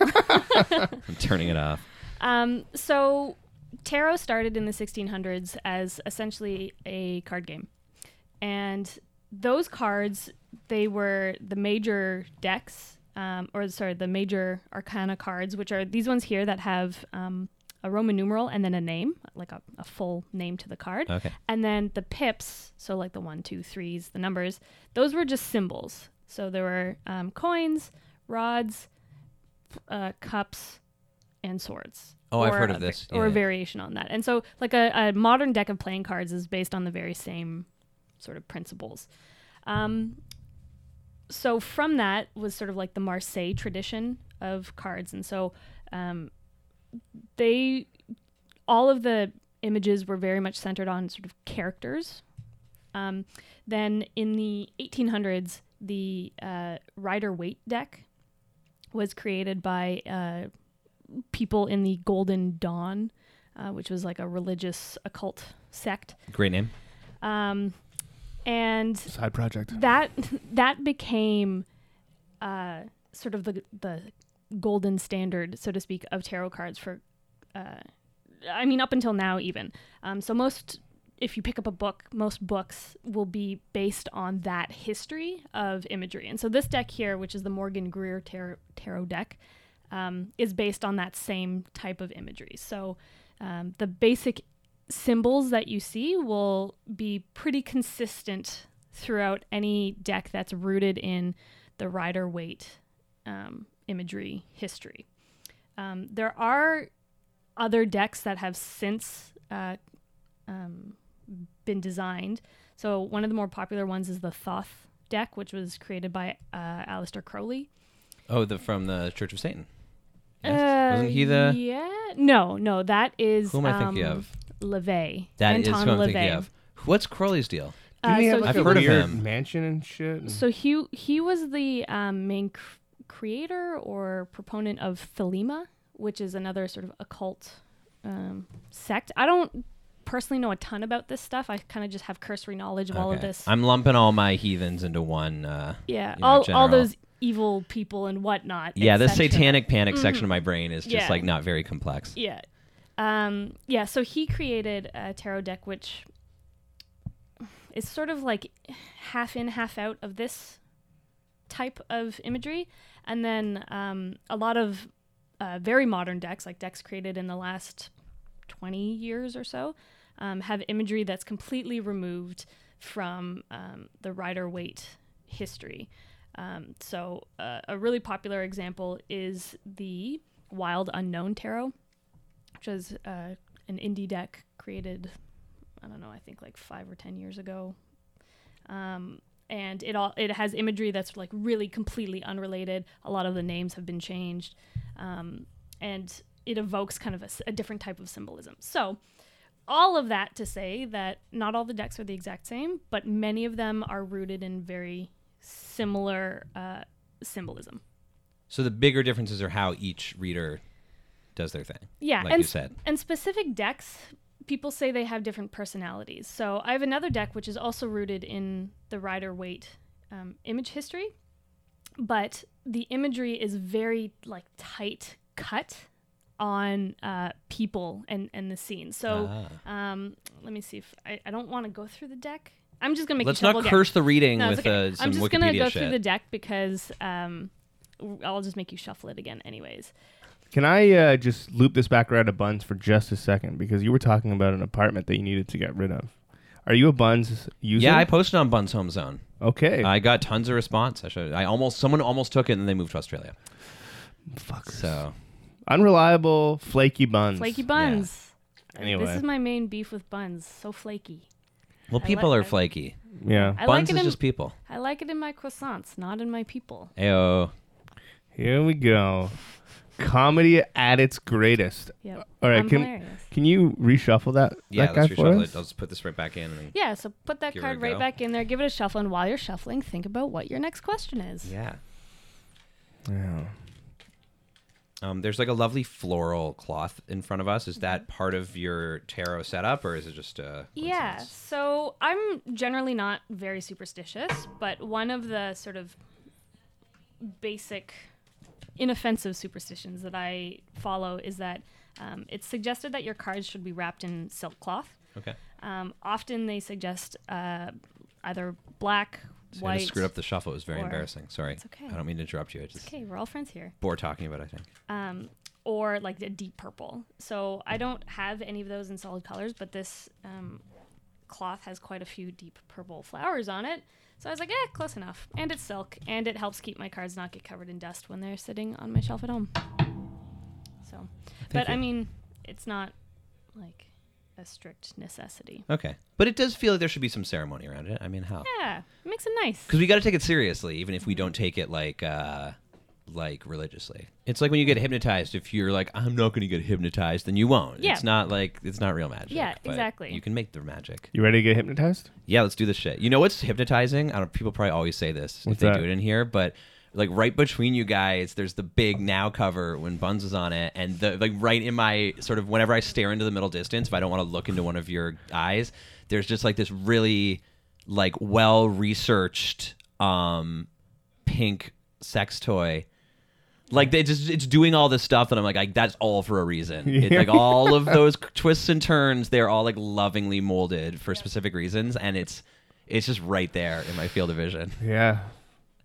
I'm turning it off. Um, so tarot started in the 1600s as essentially a card game, and those cards they were the major decks, um, or sorry, the major arcana cards, which are these ones here that have um, a Roman numeral and then a name, like a, a full name to the card, Okay. and then the pips, so like the one, two, threes, the numbers, those were just symbols. So there were um, coins, rods, uh, cups, and swords. Oh, I've heard of va- this. Or Yeah. a variation on that. And so, like a, a modern deck of playing cards is based on the very same sort of principles. Um, so from that was sort of like the Marseille tradition of cards, and so um, they all of the images were very much centered on sort of characters. Um, then in the 1800s, the uh, Rider Waite deck was created by uh, people in the Golden Dawn, uh, which was like a religious occult sect. Great name. Um, and side project. that that became uh, sort of the the golden standard, so to speak, of tarot cards for. Uh, I mean, up until now, even. Um, so most, if you pick up a book, most books will be based on that history of imagery. And so this deck here, which is the Morgan Greer tarot, tarot deck, um, is based on that same type of imagery. So um, the basic symbols that you see will be pretty consistent throughout any deck that's rooted in the Rider Waite um, imagery history. Um, there are other decks that have since uh, um, been designed. So one of the more popular ones is the Thoth deck, which was created by uh, Aleister Crowley. Oh, the from the Church of Satan. Yes? Uh, Wasn't he the? Yeah. No, no, that is. Who am I thinking um, of? LaVey. That is Anton who I'm thinking of. What's Crowley's deal? Didn't Uh, he so have like I've a heard of weird him. mansion and shit? and- So he he was the um, main cr- creator or proponent of Thelema, which is another sort of occult um, sect. I don't personally know a ton about this stuff. I kind of just have cursory knowledge of all of Okay. this. I'm lumping all my heathens into one. Uh, yeah, you know, all all general. those evil people and whatnot. yeah, the et satanic panic Mhm. section of my brain is just Yeah. like not very complex. Yeah. Um, yeah, so he created a tarot deck which is sort of like half in, half out of this type of imagery. And then um, a lot of uh, very modern decks, like decks created in the last 20 years or so, um, have imagery that's completely removed from um, the Rider Waite history. Um, so, uh, a really popular example is the Wild Unknown Tarot, is uh, an indie deck created, I don't know, I think like five or 10 years ago. Um, and it all it has imagery that's like really completely unrelated. A lot of the names have been changed, um, and it evokes kind of a different type of symbolism. So, all of that to say that not all the decks are the exact same, but many of them are rooted in very similar uh, symbolism. So the bigger differences are how each reader does their thing. Yeah, like and you said. And specific decks, people say they have different personalities. So I have another deck which is also rooted in the Rider Waite um, image history, but the imagery is very like tight cut on uh, people and and the scene. So Ah. um, let me see if I, I don't want to go through the deck. I'm just gonna make Let's not again. curse the reading No, with okay. uh, some I'm just Wikipedia gonna go shit. through the deck because um, I'll just make you shuffle it again, anyways. Can I uh, just loop this back around to Bunz for just a second? Because you were talking about an apartment that you needed to get rid of. Are you a Bunz user? yeah, I posted on Bunz Home Zone. Okay. I got tons of response. I should. I almost someone almost took it and then they moved to Australia. Fuckers. So Unreliable, flaky buns. Flaky buns. Anyway. This is my main beef with buns. So flaky. well, people like- are I- flaky. Yeah. I Buns like it is in just people. I like it in my croissants, not in my people. Ayo. Here we go. Comedy at its greatest. Yep. All right, I'm can hilarious. can you reshuffle that Yeah, that guy let's for reshuffle us? it. I'll just put this right back in. And Yeah, so put that Give her a card right go. back in there. Give it a shuffle, and while you're shuffling, think about what your next question is. yeah. Yeah. Um, there's like a lovely floral cloth in front of us. Is that part of your tarot setup, or is it just a Yeah, coincidence? so I'm generally not very superstitious, but one of the sort of basic, inoffensive superstitions that I follow is that um, it's suggested that your cards should be wrapped in silk cloth. Okay. Um, often they suggest uh, either black, So I just screwed up the shuffle. It was very or- embarrassing. Sorry. It's okay. I don't mean to interrupt you. I just Okay, we're all friends here. bore talking about. I think. um, or like a deep purple. So I don't have any of those in solid colors, but this um, cloth has quite a few deep purple flowers on it. So I was like, eh, close enough. And it's silk, and it helps keep my cards not get covered in dust when they're sitting on my shelf at home. So, but I mean, it's not like a strict necessity. Okay, but it does feel like there should be some ceremony around it. I mean, how? Yeah, it makes it nice. Because we got to take it seriously, even if we don't take it like uh, like religiously. It's like when you get hypnotized. If you're like, I'm not going to get hypnotized, then you won't. Yeah. It's not like it's not real magic. Yeah, but exactly. You can make the magic. You ready to get hypnotized? Yeah, let's do this shit. You know what's hypnotizing? I don't. People probably always say this What's if they that? do it in here, but like right between you guys, there's the big now cover when Bunz is on it, and the like right in my sort of whenever I stare into the middle distance, if I don't want to look into one of your eyes, there's just like this really like well researched um pink sex toy. Like they just it's doing all this stuff that I'm like, like that's all for a reason. It's like all of those twists and turns, they're all like lovingly molded for specific reasons, and it's it's just right there in my field of vision. Yeah.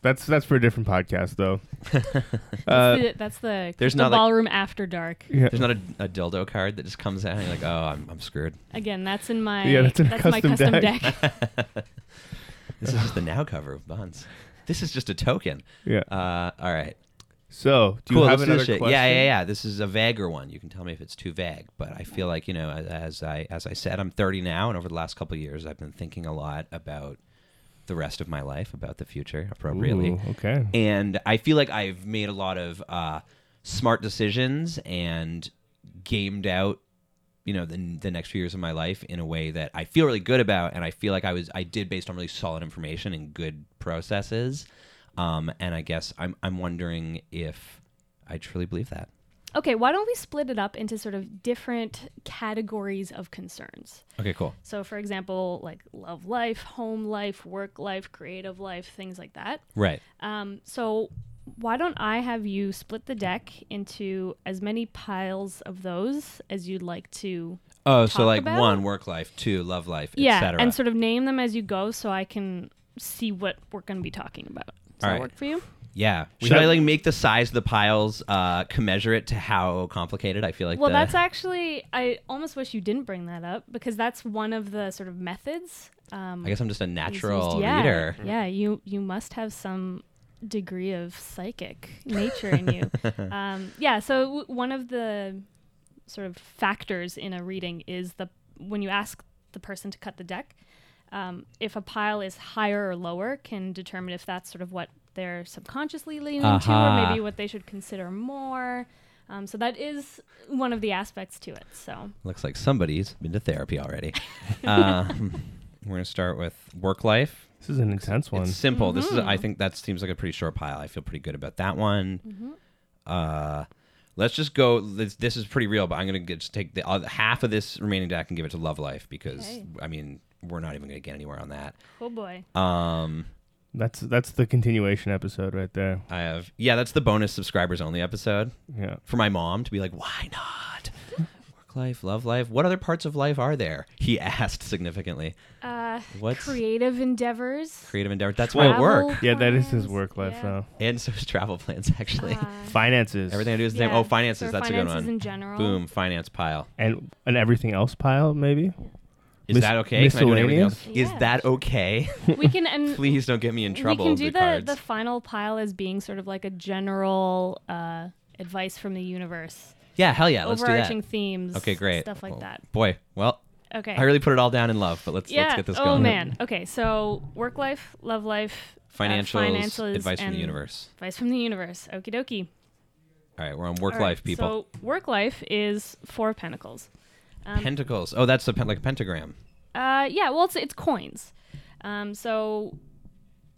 That's that's for a different podcast though. That's uh, the, that's the there's there's not, like- ballroom after dark. yeah. There's not a, a dildo card that just comes out and you're like, oh, I'm, I'm screwed. Again, that's in my Yeah, that's in a my custom custom deck. deck. This is just the now cover of Bunz. This is just a token. Yeah. Uh, all right. So, do you have another question? Yeah, yeah, yeah. This is a vaguer one. You can tell me if it's too vague, but I feel like you know, as I as I said, I'm 30 now, and over the last couple of years, I've been thinking a lot about the rest of my life, about the future, appropriately. Ooh, okay. and I feel like I've made a lot of uh, smart decisions and gamed out, you know, the the next few years of my life in a way that I feel really good about, and I feel like I was I did based on really solid information and good processes. Um, and I guess I'm I'm wondering if I truly believe that. Okay, why don't we split it up into sort of different categories of concerns? Okay, cool. So, for example, like love life, home life, work life, creative life, things like that. Right. Um, so, why don't I have you split the deck into as many piles of those as you'd like to? Oh, so like about? one work life, two love life, yeah, etc. and sort of name them as you go, so I can see what we're going to be talking about. Does that All right. work for you? yeah. We Should I have- like make the size of the piles uh, commensurate to how complicated I feel like? well, the- that's actually I almost wish you didn't bring that up because that's one of the sort of methods. Um, I guess I'm just a natural used- yeah, reader. Yeah, you you must have some degree of psychic nature in you. um, yeah, so w- one of the sort of factors in a reading is the when you ask the person to cut the deck, um, if a pile is higher or lower, can determine if that's sort of what they're subconsciously leaning to, or maybe what they should consider more. Um, so that is one of the aspects to it. So Looks like somebody's been to therapy already. um, we're gonna start with work life. This is an intense one. It's simple. This is. I Mhm. think that seems like a pretty short pile. I feel pretty good about that one. Uh, let's just go. This, this is pretty real, but I'm gonna get, just take the uh, half of this remaining deck and give it to Love Life because Okay. I mean we're not even gonna get anywhere on that. oh boy, Um, That's that's the continuation episode right there. I have yeah, that's the bonus subscribers only episode Yeah. for my mom to be like, why not? Work life, love life. What other parts of life are there? He asked significantly. uh, What's creative endeavors. creative endeavor? That's my Travel work, Yeah, that is his work life yeah. though. and so is travel plans actually. Uh, Finances. Everything I do is the same. Oh, finances. for That's a good one. finances one. in general. Boom, finance pile. and and everything else pile maybe. Is Mis- that okay? Can I do everything else? miscellaneous? Is that okay? We can and Please don't get me in trouble. we can do with the cards. the final pile as being sort of like a general uh, advice from the universe, yeah, hell yeah. Let's do that. overarching themes. Okay, great. Stuff like Well, that. Boy, well, Okay. I really put it all down in love, but let's yeah. let's get this going. oh going. man. Okay. So work life, love life, uh, Financials, financials, advice from the and universe. Advice from the universe. Okie dokie. All right, we're on work All right, life, people. So work life is four pentacles. Um, Pentacles. Oh, that's a pen- like a pentagram. Uh, yeah, well, it's it's coins. Um, so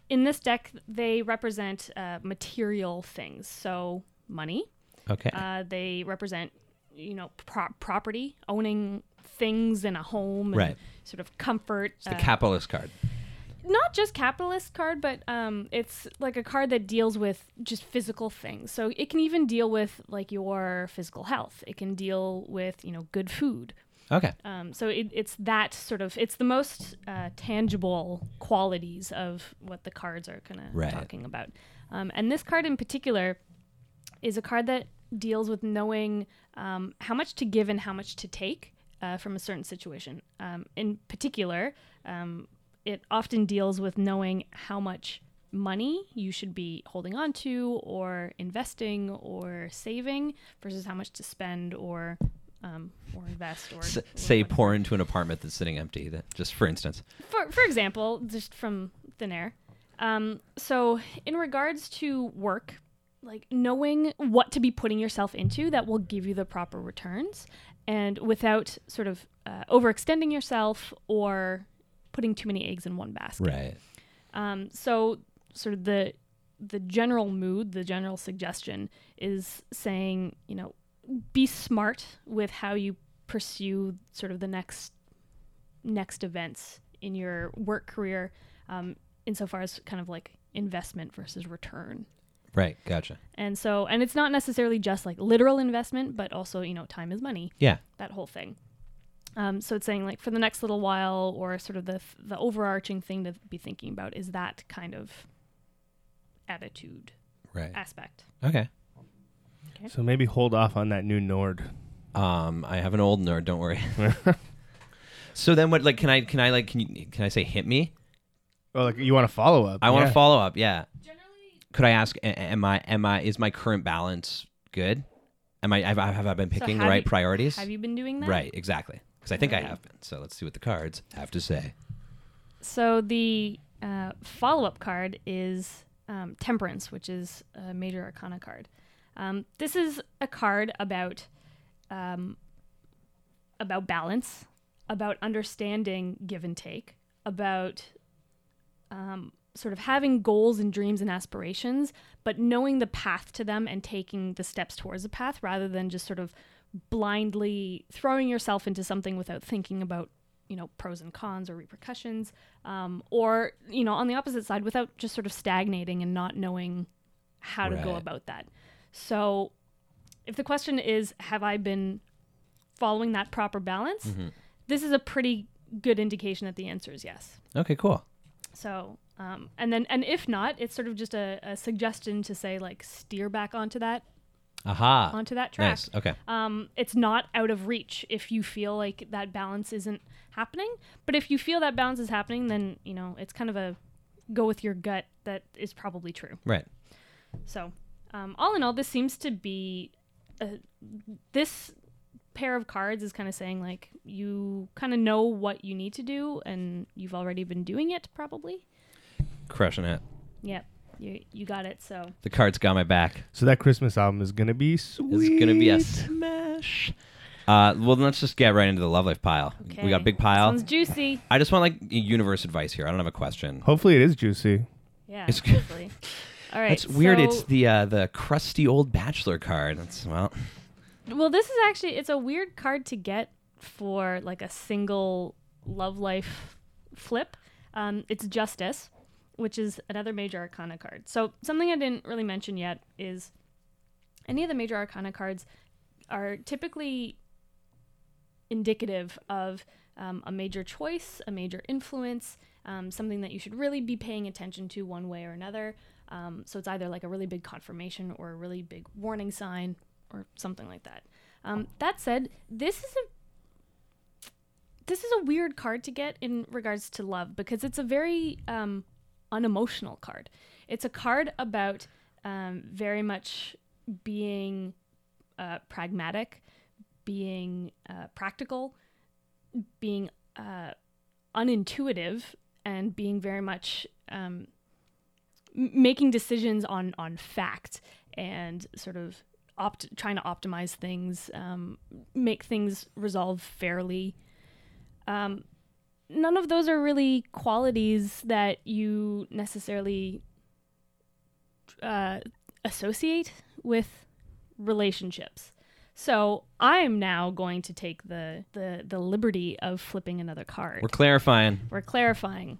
in this deck, they represent uh, material things. So money. Okay. Uh, they represent, you know, pro- property, owning things in a home, and Right. Sort of comfort. it's the uh, capitalist card. Not just capitalist card, but um, it's like a card that deals with just physical things. So it can even deal with like your physical health. It can deal with you know good food. Okay. Um, so it, it's that sort of it's the most uh, tangible qualities of what the cards are kind of Right. talking about. Um, and this card in particular is a card that deals with knowing um, how much to give and how much to take uh, from a certain situation. Um, in particular, um, it often deals with knowing how much money you should be holding on to or investing or saving versus how much to spend or um, or invest or S- or say whatever. pour into an apartment that's sitting empty. That just for instance. for for example, just from thin air. Um, so in regards to work, like knowing what to be putting yourself into that will give you the proper returns, and without sort of uh, overextending yourself or putting too many eggs in one basket. Right. Um, so sort of the the general mood, the general suggestion is saying, you know, be smart with how you pursue sort of the next next events in your work career, um, insofar as kind of like investment versus return. Right. Gotcha. And so, and it's not necessarily just like literal investment, but also, you know, time is money Yeah. that whole thing. Um, so it's saying like for the next little while, or sort of the the overarching thing to be thinking about is that kind of attitude Right. aspect. Okay. So maybe hold off on that new Nord. Um, I have an old Nord. Don't worry. so then, what? Like, can I? Can I? Like, can you? Can I say hit me? Oh, like you want to follow up? I want Yeah. to follow up. Yeah. could I ask? Am I? Am I? Is my current balance good? Am I? Have, I- have I been So picking the right you- priorities? Have you been doing that? Right. Exactly. Because I think I have been. So let's see what the cards have to say. So the uh, follow-up card is um, Temperance, which is a major arcana card. Um, this is a card about um, about balance, about understanding give and take, about um, sort of having goals and dreams and aspirations, but knowing the path to them and taking the steps towards the path rather than just sort of blindly throwing yourself into something without thinking about you know pros and cons or repercussions um, or you know on the opposite side without just sort of stagnating and not knowing how to go about that so if the question is have i been following that proper balance Mm-hmm. this is a pretty good indication that the answer is yes Okay. Cool. so um, and then and if not it's sort of just a, a suggestion to say like steer back onto that Aha. onto that track Nice. Okay. um, it's not out of reach if you feel like that balance isn't happening. But if you feel that balance is happening, then you know it's kind of a go with your gut that is probably true. Right. So, um, all in all, this seems to be uh this pair of cards is kind of saying like you kind of know what you need to do and you've already been doing it probably. Crushing it. Yep, you you got it. So The cards got my back. So that Christmas album is gonna be sweet. It's gonna be a smash. Uh, well, let's just get right into the love life pile. okay, We got a big pile. Sounds juicy. I just want like universe advice here. I don't have a question. Hopefully, it is juicy. Yeah, It's good. hopefully. All right. That's weird. so- It's the uh, the crusty old bachelor card. That's well. Well, this is actually it's a weird card to get for like a single love life flip. Um, it's Justice, which is another major arcana card. So something I didn't really mention yet is any of the major arcana cards are typically indicative of um, a major choice, a major influence, um, something that you should really be paying attention to one way or another. Um, so it's either like a really big confirmation or a really big warning sign or something like that. Um, that said, this is a this is a weird card to get in regards to love because it's a very um, unemotional card. It's a card about um, very much being uh, pragmatic, being uh, practical, being uh, unintuitive, and being very much um, making decisions on on fact and sort of opt- trying to optimize things, um, make things resolve fairly. Um, none of those are really qualities that you necessarily uh, associate with relationships. So I'm now going to take the, the the liberty of flipping another card. We're clarifying. We're clarifying.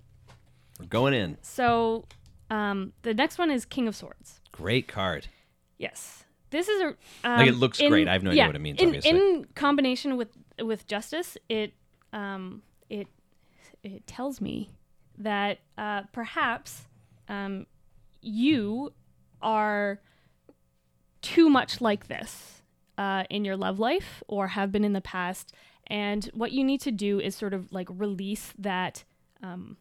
We're going in. So um, the next one is King of Swords. Great card. Yes, this is a um, Like, it looks great. I have no idea yeah, what it means, In, obviously. in combination with with justice, it um, it it tells me that uh, perhaps um, you are too much like this uh, in your love life or have been in the past, and what you need to do is sort of like release that um,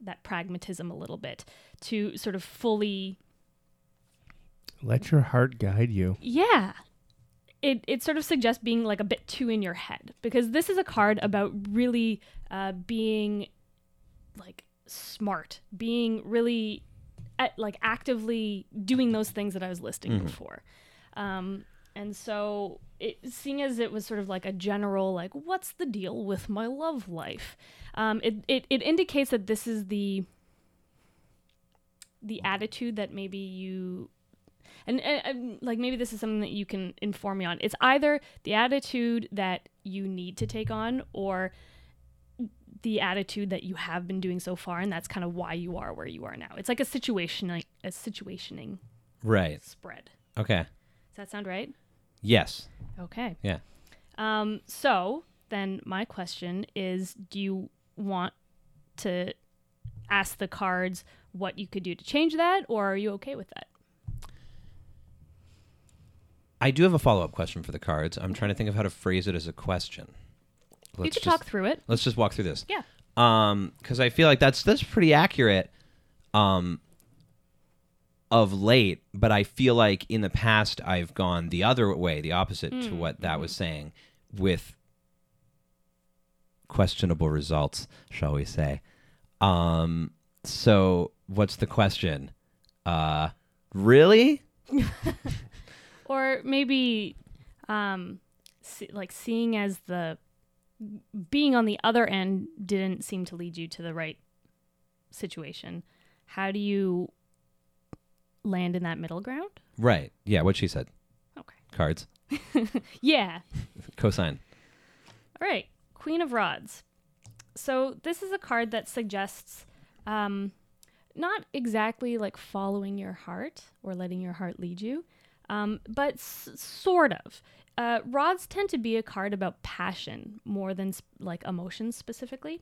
that pragmatism a little bit to sort of fully Let your heart guide you. yeah. It, it sort of suggests being like a bit too in your head because this is a card about really uh, being like smart, being really at, like actively doing those things that I was listing before. Um, and so, it, seeing as it was sort of like a general, like, what's the deal with my love life? Um, it, it, it indicates that this is the the attitude that maybe you and, and, and, like maybe this is something that you can inform me on it's either the attitude that you need to take on or the attitude that you have been doing so far and that's kind of why you are where you are now it's like a situation like a situationing Right. spread Okay. does that sound right Yes. okay Yeah. um so then my question is do you want to ask the cards what you could do to change that or are you okay with that I do have a follow up question for the cards. I'm trying to think of how to phrase it as a question. you Let's could just, talk through it Let's just walk through this. yeah Um, because I feel like that's that's pretty accurate. Um, of late, but I feel like in the past I've gone the other way, the opposite to Mm, what that mhm. was saying, with questionable results, shall we say. Um so what's the question? Uh really? or maybe um see, like seeing as the being on the other end didn't seem to lead you to the right situation how do you land in that middle ground Right. Yeah, what she said. okay Cards. yeah Cosine. all right queen of rods so this is a card that suggests um not exactly like following your heart or letting your heart lead you um, but s- sort of. Uh, rods tend to be a card about passion more than sp- like emotions specifically.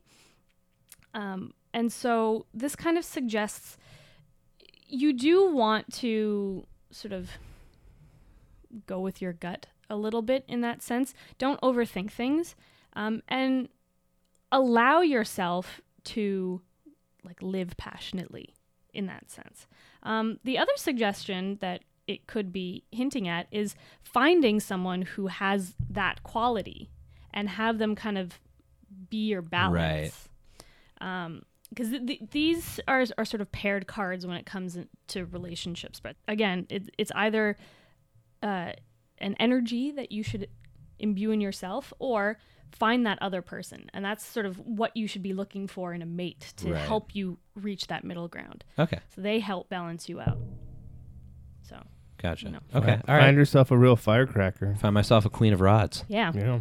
Um, and so this kind of suggests you do want to sort of go with your gut a little bit in that sense. Don't overthink things um, and allow yourself to like live passionately in that sense. Um, the other suggestion that it could be hinting at is finding someone who has that quality and have them kind of be your balance. Um, because th- th- these are, are sort of paired cards when it comes in- to relationships. But again, it, it's either uh, an energy that you should imbue in yourself or find that other person. And that's sort of what you should be looking for in a mate to Right. help you reach that middle ground. Okay. So they help balance you out. So, Gotcha. No. Okay. All right. Find All right. yourself a real firecracker. Find myself a queen of rods. yeah. Yeah.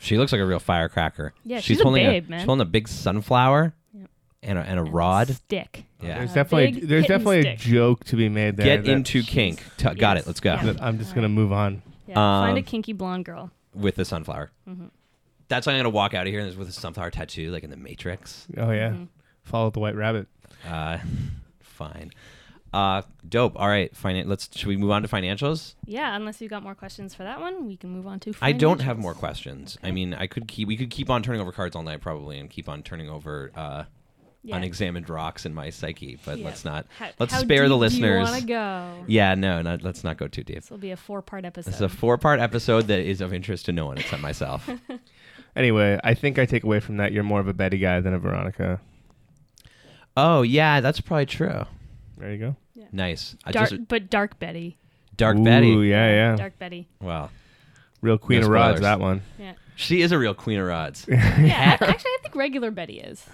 She looks like a real firecracker. Yeah, she's a holding babe, man. She's holding a big sunflower Yep. and a, and a And rod. Stick. Yeah. There's definitely big there's hit and definitely stick. a joke to be made there. Get that- into kink. T- got Yes. it. Let's go. Yeah. that I'm just All gonna right. move on. Yeah. find a Um, kinky blonde girl. With the sunflower. Mhm. That's why I'm gonna walk out of here and with a sunflower tattoo, like in the Matrix. Oh yeah. Mhm. Follow the white rabbit. Uh, fine. Uh, dope. All right. Finan- Let's. Should we move on to financials? Yeah, unless you got more questions for that one, we can move on to. I don't have more questions. I mean, I could keep. We could keep on turning over cards all night probably, and keep on turning over uh, Yeah. unexamined rocks in my psyche. But Yeah. let's not. How- let's how spare the listeners. Do you go? Yeah. No. Not, let's not go too deep. This will be a four-part episode. This is a four-part episode that is of interest to no one except myself. Anyway, I think I take away from that you're more of a Betty guy than a Veronica. oh yeah, that's probably true. There you go. Yeah. Nice. I dark, just but dark Betty. dark Ooh, Betty. yeah, yeah. Dark Betty. Wow. Real queen No of rods. That one. Yeah. She is a real queen of rods. Yeah. actually, I think regular Betty is.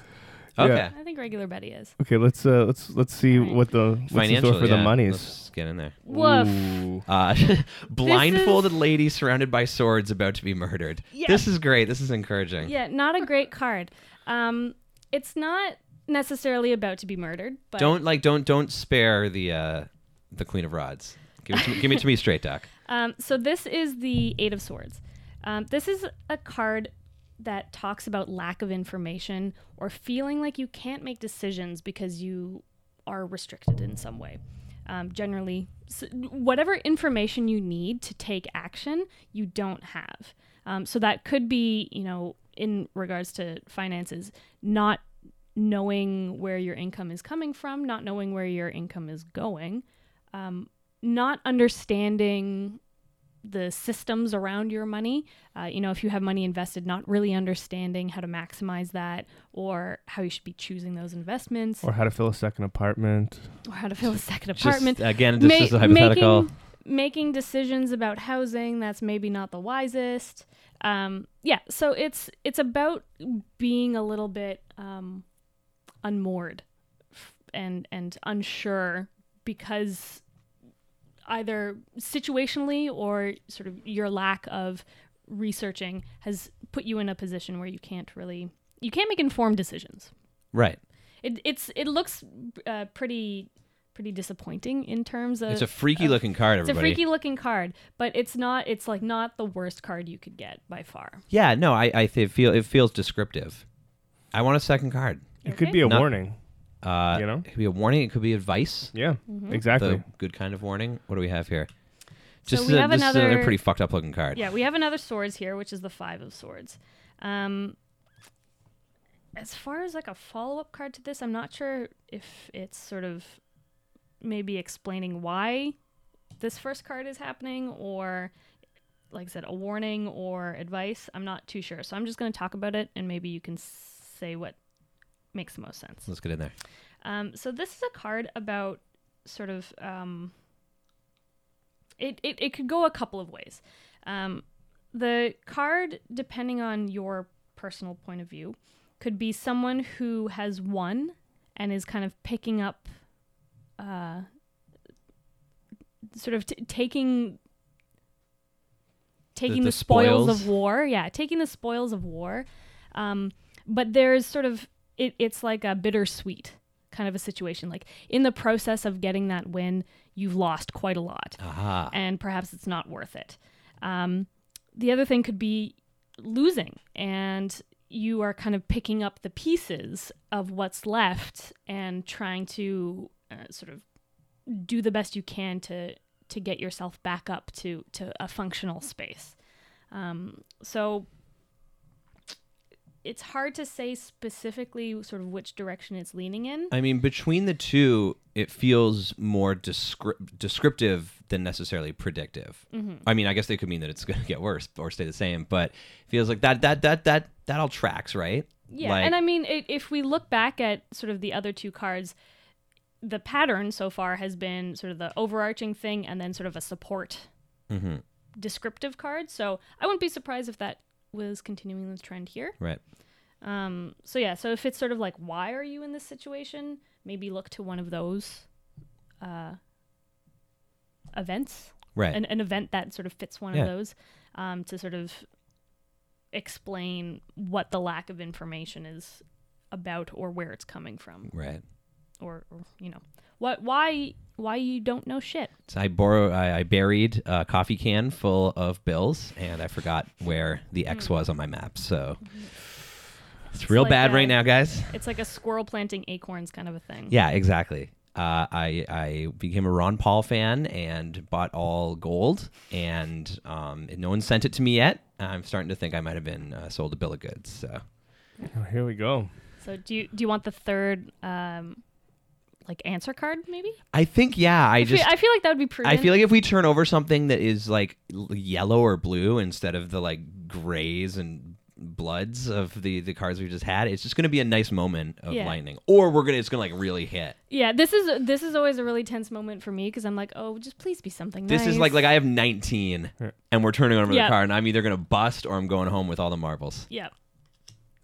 Okay. Yeah. I think regular Betty is. Okay, let's uh let's let's see Alright. what the what's in Financial store for the yeah. monies. Let's get in there. Woof. Ooh. Uh, blindfolded lady surrounded by swords about to be murdered. Yeah. This is great. This is encouraging. Yeah, not a great card. Um, it's not necessarily about to be murdered, but Don't like don't don't spare the uh the queen of rods. Give it to me, give it to me straight, Doc. Um, so this is the Eight of Swords. Um, this is a card that talks about lack of information or feeling like you can't make decisions because you are restricted in some way. Um, generally, s whatever information you need to take action, you don't have. Um, so that could be, you know, in regards to finances, not knowing where your income is coming from, not knowing where your income is going, um, not understanding the systems around your money. Uh, you know, if you have money invested, not really understanding how to maximize that or how you should be choosing those investments or, how to fill a second apartment. Or how to fill a second Just apartment. again, this Ma- is a hypothetical. Making, making decisions about housing that's maybe not the wisest. Um, yeah, so it's it's about being a little bit um, unmoored and and unsure because either situationally or sort of your lack of researching has put you in a position where you can't really you can't make informed decisions. right. It it's it looks uh, pretty pretty disappointing in terms of It's a freaky of- looking card, it's a freaky looking card, but it's not. It's like not the worst card you could get by far. yeah, no, I I feel it feels descriptive. I want a second card. It could be a Not- warning. Uh, You know? it could be a warning. It could be advice. Yeah, Mhm. exactly. The good kind of warning. What do we have here? So Just we a- have this is another- another pretty fucked up looking card. Yeah, we have another swords here, which is the five of swords. Um, as far as like a follow up card to this, I'm not sure if it's sort of maybe explaining why this first card is happening or like I said, a warning or advice. I'm not too sure. So I'm just going to talk about it and maybe you can say what makes the most sense. Let's get in there. Um, so this is a card about sort of um, it, it it could go a couple of ways. Um, the card, depending on your personal point of view, could be someone who has won and is kind of picking up, uh, sort of t- taking taking the, the spoils. spoils? of war. Yeah, taking the spoils of war. Um, but there's sort of it, it's like a bittersweet kind of a situation. Like in the process of getting that win, you've lost quite a lot, Aha. and perhaps it's not worth it. Um, the other thing could be losing, and you are kind of picking up the pieces of what's left and trying to uh, sort of do the best you can to to get yourself back up to to a functional space. Um, so it's hard to say specifically sort of which direction it's leaning in. I mean, between the two, it feels more descrip- descriptive than necessarily predictive. Mm-hmm. I mean, I guess they could mean that it's going to get worse or stay the same, but it feels like that that that that that all tracks, right? Yeah, Like- and I mean, i if we look back at sort of the other two cards, the pattern so far has been sort of the overarching thing and then sort of a support Mm-hmm. descriptive card. So I wouldn't be surprised if that was continuing the trend here. Right. Um, so yeah, so if it's sort of like, why are you in this situation? Maybe look to one of those uh, events, Right. an, an event that sort of fits one Yeah. of those, um, to sort of explain what the lack of information is about or where it's coming from, right. Or, or you know, what why why you don't know shit. So I borrow. I, I buried a coffee can full of bills, and I forgot where the X was on my map. So it's real like bad a- right now, guys. It's like a squirrel planting acorns kind of a thing. Yeah, exactly. Uh, I I became a Ron Paul fan and bought all gold, and um, no one sent it to me yet. I'm starting to think I might have been uh, sold a bill of goods. So Oh, here we go. So do you do you want the third um like answer card maybe? I think yeah, I I feel, just I feel like that would be prudent. I feel like if we turn over something that is like yellow or blue instead of the like grays and bloods of the the cards we just had, it's just going to be a nice moment of Yeah. lightning. Or we're gonna it's gonna like really hit. yeah, this is this is always a really tense moment for me because I'm like, oh, just please be something. This is like like I have 19, and we're turning over Yeah. the card, and I'm either gonna bust or I'm going home with all the marbles. yep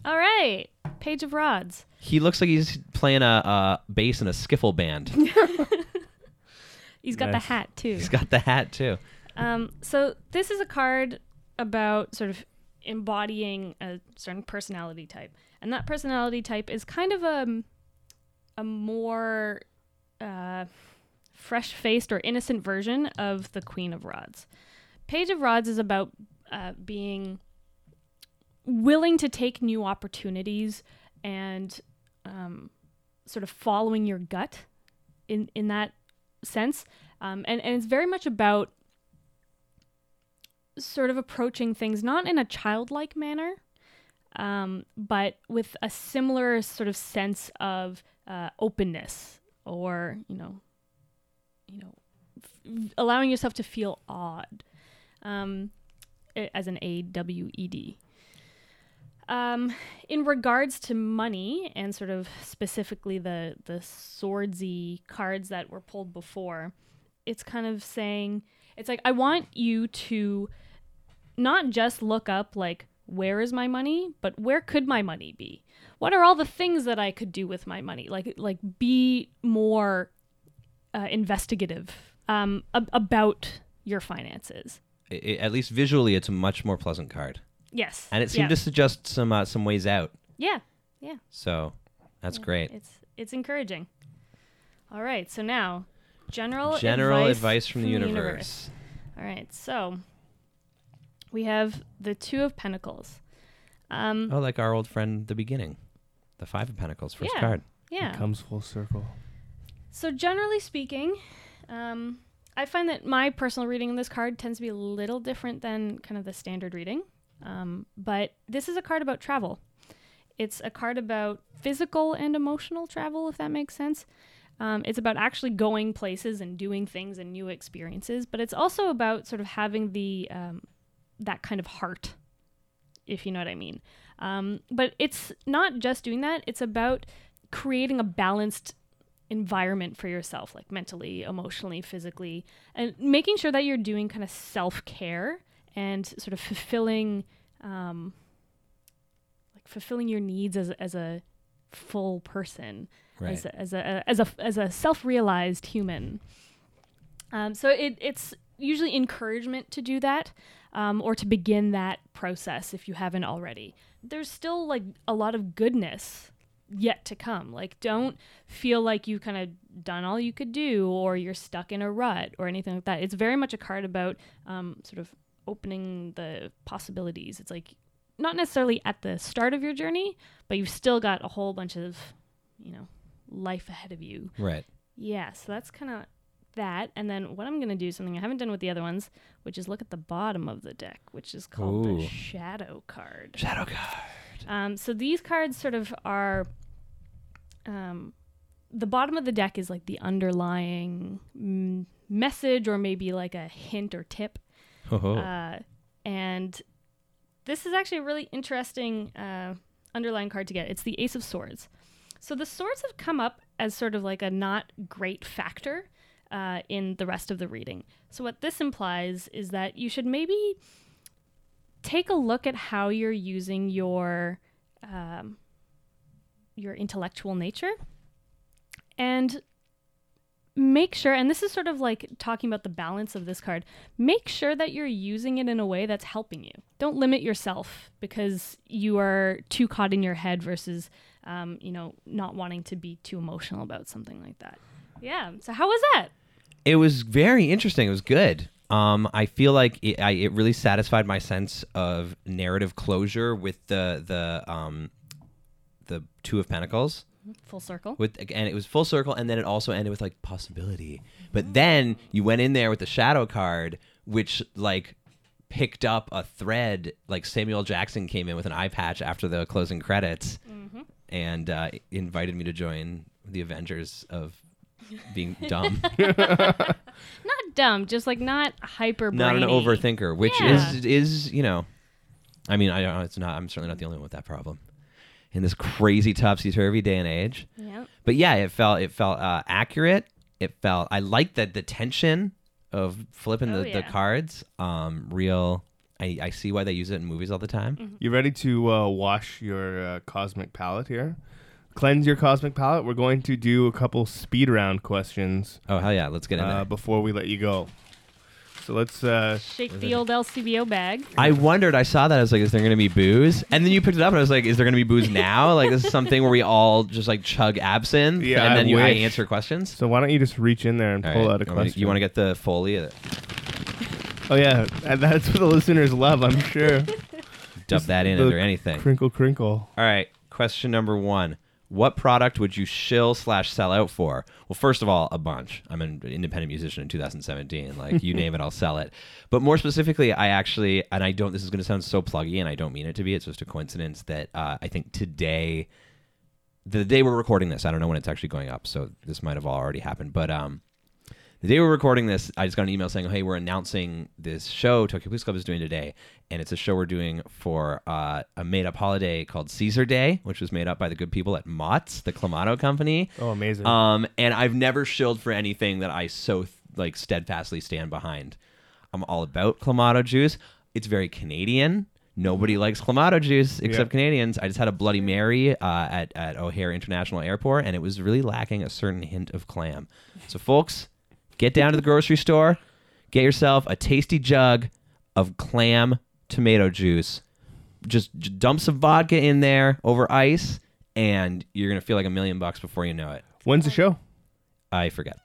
All right, page of rods. He looks like he's playing a, a bass in a skiffle band. He's got Nice. the hat too. he's got the hat too. Um, so this is a card about sort of embodying a certain personality type, and that personality type is kind of a a more uh, fresh-faced or innocent version of the Queen of Rods. Page of Rods is about uh, being willing to take new opportunities and um, sort of following your gut in in that sense, um, and and it's very much about sort of approaching things not in a childlike manner, um, but with a similar sort of sense of uh, openness, or you know, you know, f- allowing yourself to feel odd, um, as an A W E D. Um, in regards to money and sort of specifically the the swordsy cards that were pulled before, it's kind of saying it's like I want you to not just look up like where is my money, but where could my money be? What are all the things that I could do with my money? Like like be more uh, investigative um, ab- about your finances. I- I- at least visually, it's a much more pleasant card, Yes, and it seemed yeah. to suggest some uh, some ways out. yeah Yeah. So that's Yeah, great. It's it's encouraging. All right, so now general General advice, advice from, the universe. All right, so we have the two of pentacles. Um, Oh, like our old friend, the beginning, the Five of Pentacles, first Yeah. card. yeah. It comes full circle. So generally speaking, um, I find that my personal reading of this card tends to be a little different than kind of the standard reading. Um, but this is a card about travel. It's a card about physical and emotional travel, if that makes sense. Um, it's about actually going places and doing things and new experiences, but it's also about sort of having the um, that kind of heart, if you know what I mean. Um, but it's not just doing that; it's about creating a balanced environment for yourself, like mentally, emotionally, physically, and making sure that you're doing kind of self care and sort of fulfilling, um, like fulfilling your needs as as a full person, Right. as a, as a as a as a self realized human. Um, so it it's usually encouragement to do that, um, or to begin that process if you haven't already. There's still like a lot of goodness yet to come. Like, don't feel like you kind of done all you could do or you're stuck in a rut or anything like that. It's very much a card about um, sort of opening the possibilities. It's like not necessarily at the start of your journey, but you've still got a whole bunch of, you know, life ahead of you. Right. Yeah, so that's kind of that. And then what I'm going to do, something I haven't done with the other ones, which is look at the bottom of the deck, which is called Ooh. the Shadow card. Shadow card. Um, so these cards sort of are. Um, the bottom of the deck is like the underlying mm, message, or maybe like a hint or tip. Oh. Uh, and this is actually a really interesting uh, underlying card to get. It's the Ace of Swords. So the swords have come up as sort of like a not great factor uh, in the rest of the reading. So what this implies is that you should maybe take a look at how you're using your um, your intellectual nature and make sure and this is sort of like talking about the balance of this card make sure that you're using it in a way that's helping you don't limit yourself because you are too caught in your head versus um, you know not wanting to be too emotional about something like that yeah so how was that It was very interesting. It was good. Um, I feel like it, I, it really satisfied my sense of narrative closure with the the um, the Two of Pentacles. Full circle With and it was full circle, and then it also ended with like possibility. But then you went in there with the Shadow card, which like picked up a thread. Like Samuel Jackson came in with an eye patch after the closing credits, and uh, invited me to join the Avengers of being dumb. not dumb just like not hyper not an overthinker, which Yeah. is is you know, I mean, I don't. It's not. I'm certainly not the only one with that problem in this crazy topsy turvy day and age. yeah But yeah, it felt it felt uh, accurate. It felt. I liked that the tension of flipping Oh, the, the yeah. cards. Um, real. I, I see why they use it in movies all the time. Mm-hmm. You ready to uh, wash your uh, cosmic palate here? Cleanse your cosmic palate. We're going to do a couple speed round questions Oh hell yeah, let's get in uh, there. before we let you go. So let's. Uh, shake the old LCBO bag I wondered. I saw that. I was like, "Is there going to be booze?" And then you picked it up, and I was like, "Is there going to be booze now? Like this is something where we all just like chug absinthe, Yeah, and I then you I wish. answer questions." so why don't you just reach in there and All pull right. out a You wanna- question? You want to get the foley? Of the Oh yeah, and that's what the listeners love. I'm sure. Dub that in the under anything. Crinkle, crinkle. All right. Question number one: What product would you shill slash sell out for? Well, first of all, a bunch. I'm an independent musician in 2017. Like you name it, I'll sell it. But more specifically, I actually, and I don't. This is going to sound so pluggy, and I don't mean it to be. It's just a coincidence that uh, I think today, the day we're recording this, I don't know when it's actually going up, so this might have already happened. But um, the day we're recording this, I just got an email saying, "Hey, we're announcing this show Tokyo Police Club is doing today, and it's a show we're doing for uh, a made-up holiday called Caesar Day, which was made up by the good people at Mott's, the Clamato company. Oh, amazing. Um, and I've never shilled for anything that I so like steadfastly stand behind. I'm all about Clamato juice. It's very Canadian. Nobody likes Clamato juice except Yeah. Canadians. I just had a Bloody Mary uh, at at O'Hare International Airport, and it was really lacking a certain hint of clam. So, folks, get down to the grocery store, get yourself a tasty jug of clam tomato juice. Just, j dump some vodka in there over ice, and you're gonna feel like a million bucks before you know it. When's the show? I forget.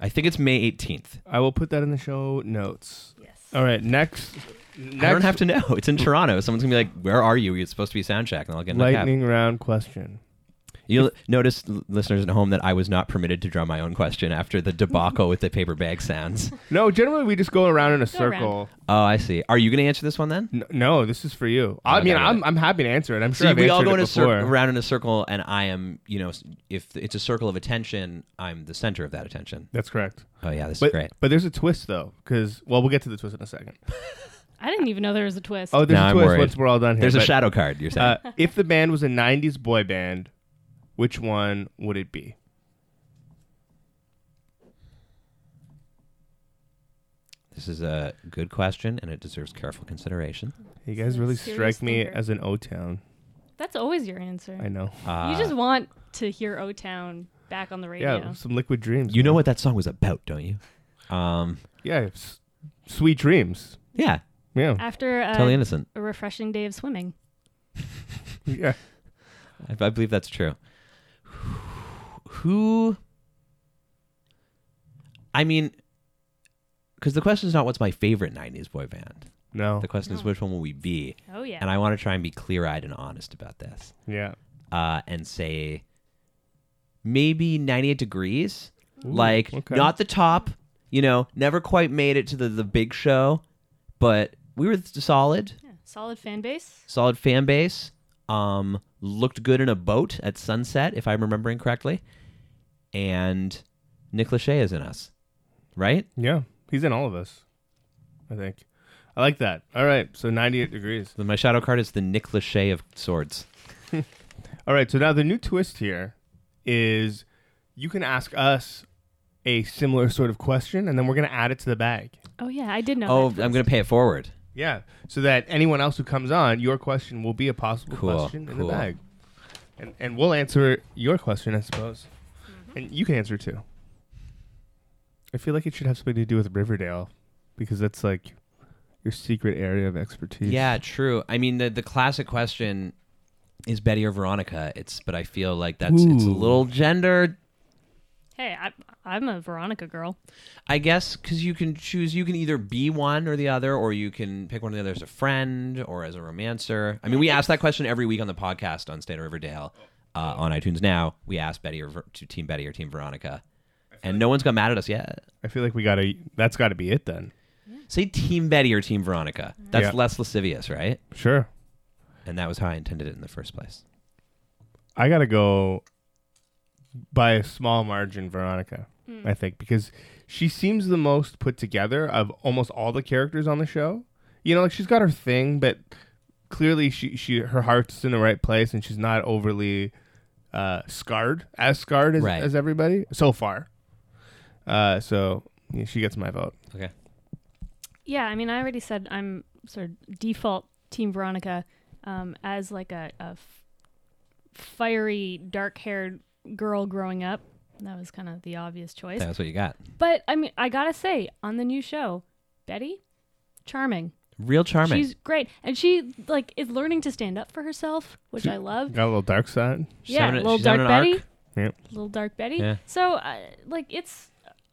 I think it's May 18th. I will put that in the show notes. yes All right, next. next I don't have to know. It's in Toronto. Someone's gonna be like, "Where are you? You're supposed to be sound check," and I'll get in a lightning round question. You'll notice, listeners at home, that I was not permitted to draw my own question after the debacle with the paper bag sounds. No, generally we just go around in a Go around. circle. Oh, I see. Are you going to answer this one then? N- No, this is for you. I Okay, mean, okay. I'm I'm happy to answer it. I'm sure So I've we all answered go it in a before. circle, around in a circle, and I am, you know, s- if it's a circle of attention, I'm the center of that attention. That's correct. Oh yeah, this But is great. but there's a twist though, because well, we'll get to the twist in a second. I didn't even know there was a twist. Oh, there's Now a I'm twist worried. once we're all done here. There's a but, shadow card. You're saying? Uh, if the band was a '90s boy band, which one would it be? this is a good question, and it deserves careful consideration. You guys really Serious strike me thinker. as an O Town. That's always your answer. I know. Uh, you just want to hear O Town back on the radio. Yeah, some liquid dreams. you know man. what that song was about, don't you? Um, Yeah, it's sweet dreams. yeah, Yeah, After uh, totally innocent. a refreshing day of swimming. yeah. I, I believe that's true. Who? I mean, because the question is not what's my favorite '90s boy band. No. The question is which one will we be, Oh yeah. and I want to try and be clear-eyed and honest about this, Yeah. uh, and say maybe 98 degrees. Ooh, like okay. not the top, you know, never quite made it to the the big show, but we were solid, Yeah, Solid fan base. solid fan base. Um, looked good in a boat at sunset, if I'm remembering correctly. And Nick Lachey is in us, right? Yeah, he's in all of us. I think. I like that. All right, so 98 degrees. So my shadow card is the Nick Lachey of swords. All right, so now the new twist here is you can ask us a similar sort of question, and then we're gonna add it to the bag. Oh yeah, I did know. oh, that I'm gonna pay it forward. Yeah, so that anyone else who comes on, your question will be a possible Cool, question in cool. the bag, and and we'll answer your question, I suppose. And you can answer too. I feel like it should have something to do with Riverdale, because that's like your secret area of expertise. Yeah, true. I mean, the the classic question is Betty or Veronica. It's, but I feel like that's it's a little gendered. Hey, I, I'm a Veronica girl. I guess because you can choose, you can either be one or the other, or you can pick one or the other as a friend or as a romancer. I mean, we ask that question every week on the podcast on Stay Out of Riverdale uh, on iTunes now. We ask Betty or Ver- to Team Betty or Team Veronica, and no one's got mad at us yet. I feel like we gotta. That's got to be it then. Say Team Betty or Team Veronica. That's Yeah. less lascivious, right? Sure. And that was how I intended it in the first place. I gotta go by a small margin, Veronica. Hmm. I think because she seems the most put together of almost all the characters on the show. You know, like she's got her thing, but clearly she she her heart's in the right place, and she's not overly uh, scarred as scarred as, Right. as everybody so far. Uh, so yeah, she gets my vote. Okay. Yeah, I mean, I already said I'm sort of default Team Veronica um, as like a, a f- fiery, dark-haired girl growing up. That was kind of the obvious choice. That's what you got. But I mean, I gotta say, on the new show, Betty, charming. Real charming. She's great, and she like is learning to stand up for herself, which She- I love. Got a little dark side. She's yeah, having a- little she's dark having an arc. Betty. Yep. Little dark Betty. Yeah. So, uh, like, it's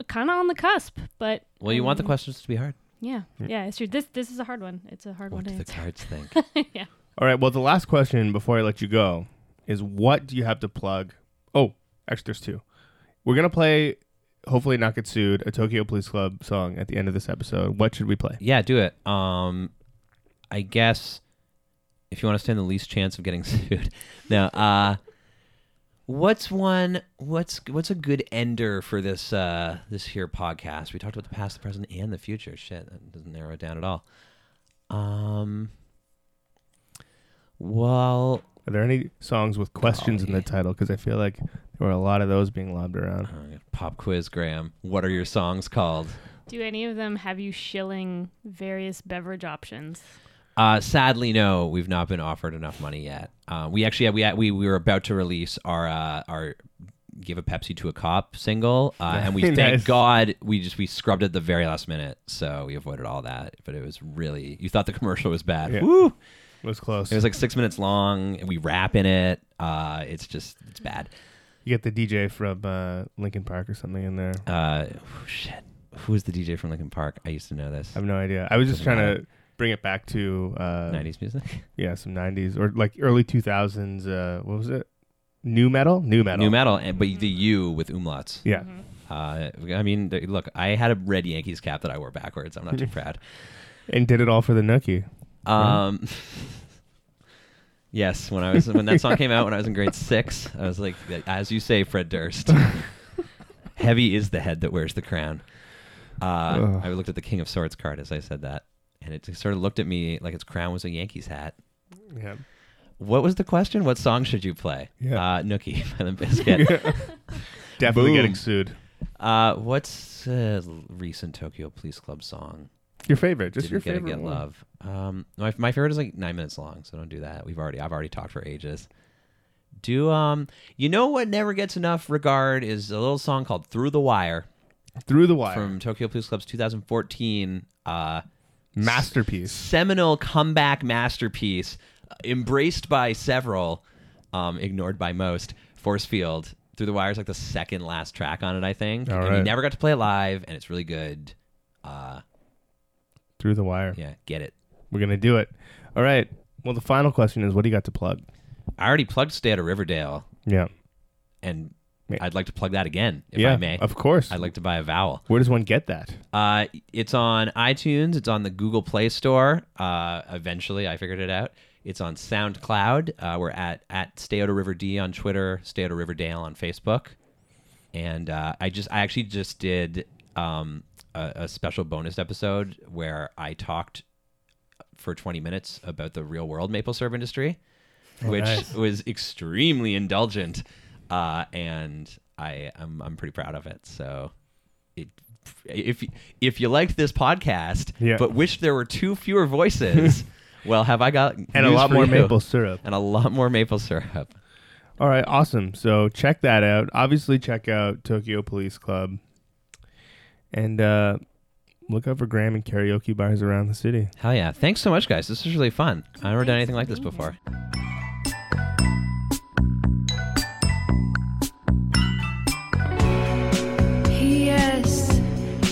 kind of on the cusp, but Well, you want the um, questions to be hard. Yeah, Yeah. yeah, it's true. This this is a hard one. It's a hard one. What one do to the answer. cards think? yeah. All right. Well, the last question before I let you go is what do you have to plug? Oh, actually, there's two. We're gonna play. Hopefully, not get sued. A Tokyo Police Club song at the end of this episode. What should we play? Yeah, do it. Um, I guess if you want to stand the least chance of getting sued. now, uh, what's one? What's what's a good ender for this uh this here podcast? We talked about the past, the present, and the future. Shit, that doesn't narrow it down at all. Um. Well, Are there any songs with questions in the title? Because I feel like there were a lot of those being lobbed around. uh, pop quiz, Graham. What are your songs called? Do any of them have you shilling various beverage options? Uh, sadly, no. We've not been offered enough money yet. Uh, we actually we we we were about to release our uh, our give a Pepsi to a cop single, uh, and we Very thank. God we just we scrubbed it the very last minute, so we avoided all that. But it was really you thought the commercial was bad. Yeah. Woo! It was close. It was like six minutes long, and we rap in it. Uh, it's just it's bad. You get the DJ from uh, Linkin Park or something in there. Uh, shit. Who was the DJ from Linkin Park? I used to know this. I have no idea. I was just Doesn't trying matter. to bring it back to uh, Nineties music. Yeah, some '90s or like early 2000s. Uh, what was it? nu metal, nu metal, nu metal, and, but the U with umlauts. Yeah, Uh, I mean, th- look, I had a red Yankees cap that I wore backwards. I'm not too proud. and did it all for the nookie. Um, yes, when I was when that song came out when I was in grade six, I was like, as you say, Fred Durst. Heavy is the head that wears the crown. Uh, I looked at the King of Swords card as I said that, and it sort of looked at me like its crown was a Yankees hat. Yeah, What was the question? What song should you play? Yeah. Uh, Nookie by Limp Bizkit. definitely Boom. getting sued. uh, what's a recent Tokyo Police Club song? Your favorite, just your get favorite get one. love. Um, my my favorite is like nine minutes long, so don't do that. We've already I've already talked for ages. Do um, you know what never gets enough regard is a little song called "Through the Wire" Through the wire, from Tokyo Police Club's 2014 uh, masterpiece. seminal comeback masterpiece, uh, embraced by several, um, ignored by most. Forcefield. Through the Wire is like the second last track on it, I think. All and we right. never got to play it live, and it's really good. Uh, Through the wire. yeah, get it. We're gonna do it. All right. Well, the final question is, what do you got to plug? I already plugged Stay Out of Riverdale, Yeah. and Yeah. I'd like to plug that again, if yeah, I may. of course. I'd like to buy a vowel. Where does one get that? Uh, it's on iTunes. It's on the Google Play Store. Uh, eventually, I figured it out. It's on SoundCloud. Uh, we're at at Stay Out of River D on Twitter, Stay Out of Riverdale on Facebook, and uh, I just I actually just did um, a, a special bonus episode where I talked for 20 minutes about the real world maple syrup industry, which nice. was extremely indulgent, uh, and I I'm I'm pretty proud of it. So. It, if if you liked this podcast, Yeah. but wish there were two fewer voices, well, have I got And a lot more you. maple syrup. and a lot more maple syrup. All right, awesome. So check that out. Obviously, check out Tokyo Police Club, and uh, look out for Graham and karaoke bars around the city. Hell yeah! Thanks so much, guys. This was really fun. I've never done anything like this before. Yes,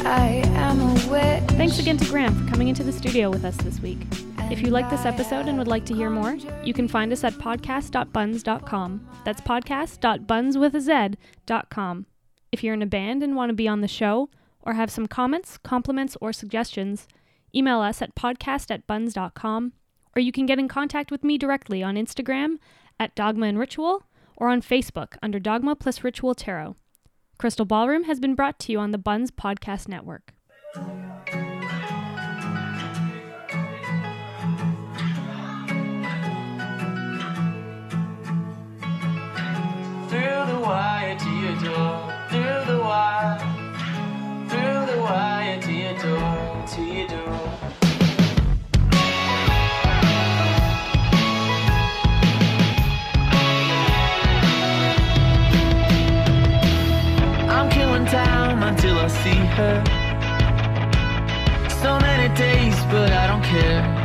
I am a witch. Thanks again to Graham for coming into the studio with us this week. If you like this episode and would like to hear more, you can find us at podcast.bunz.com. That's podcast.bunz.com. If you're in a band and want to be on the show, or have some comments, compliments, or suggestions, email us at podcast at bunz.com, or you can get in contact with me directly on Instagram at Dogma and Ritual, or on Facebook under Dogma plus Ritual Tarot. Crystal Ballroom has been brought to you on the Bunz Podcast Network. Through the wire to your door, to killing time until I see her. So many days, but I don't care.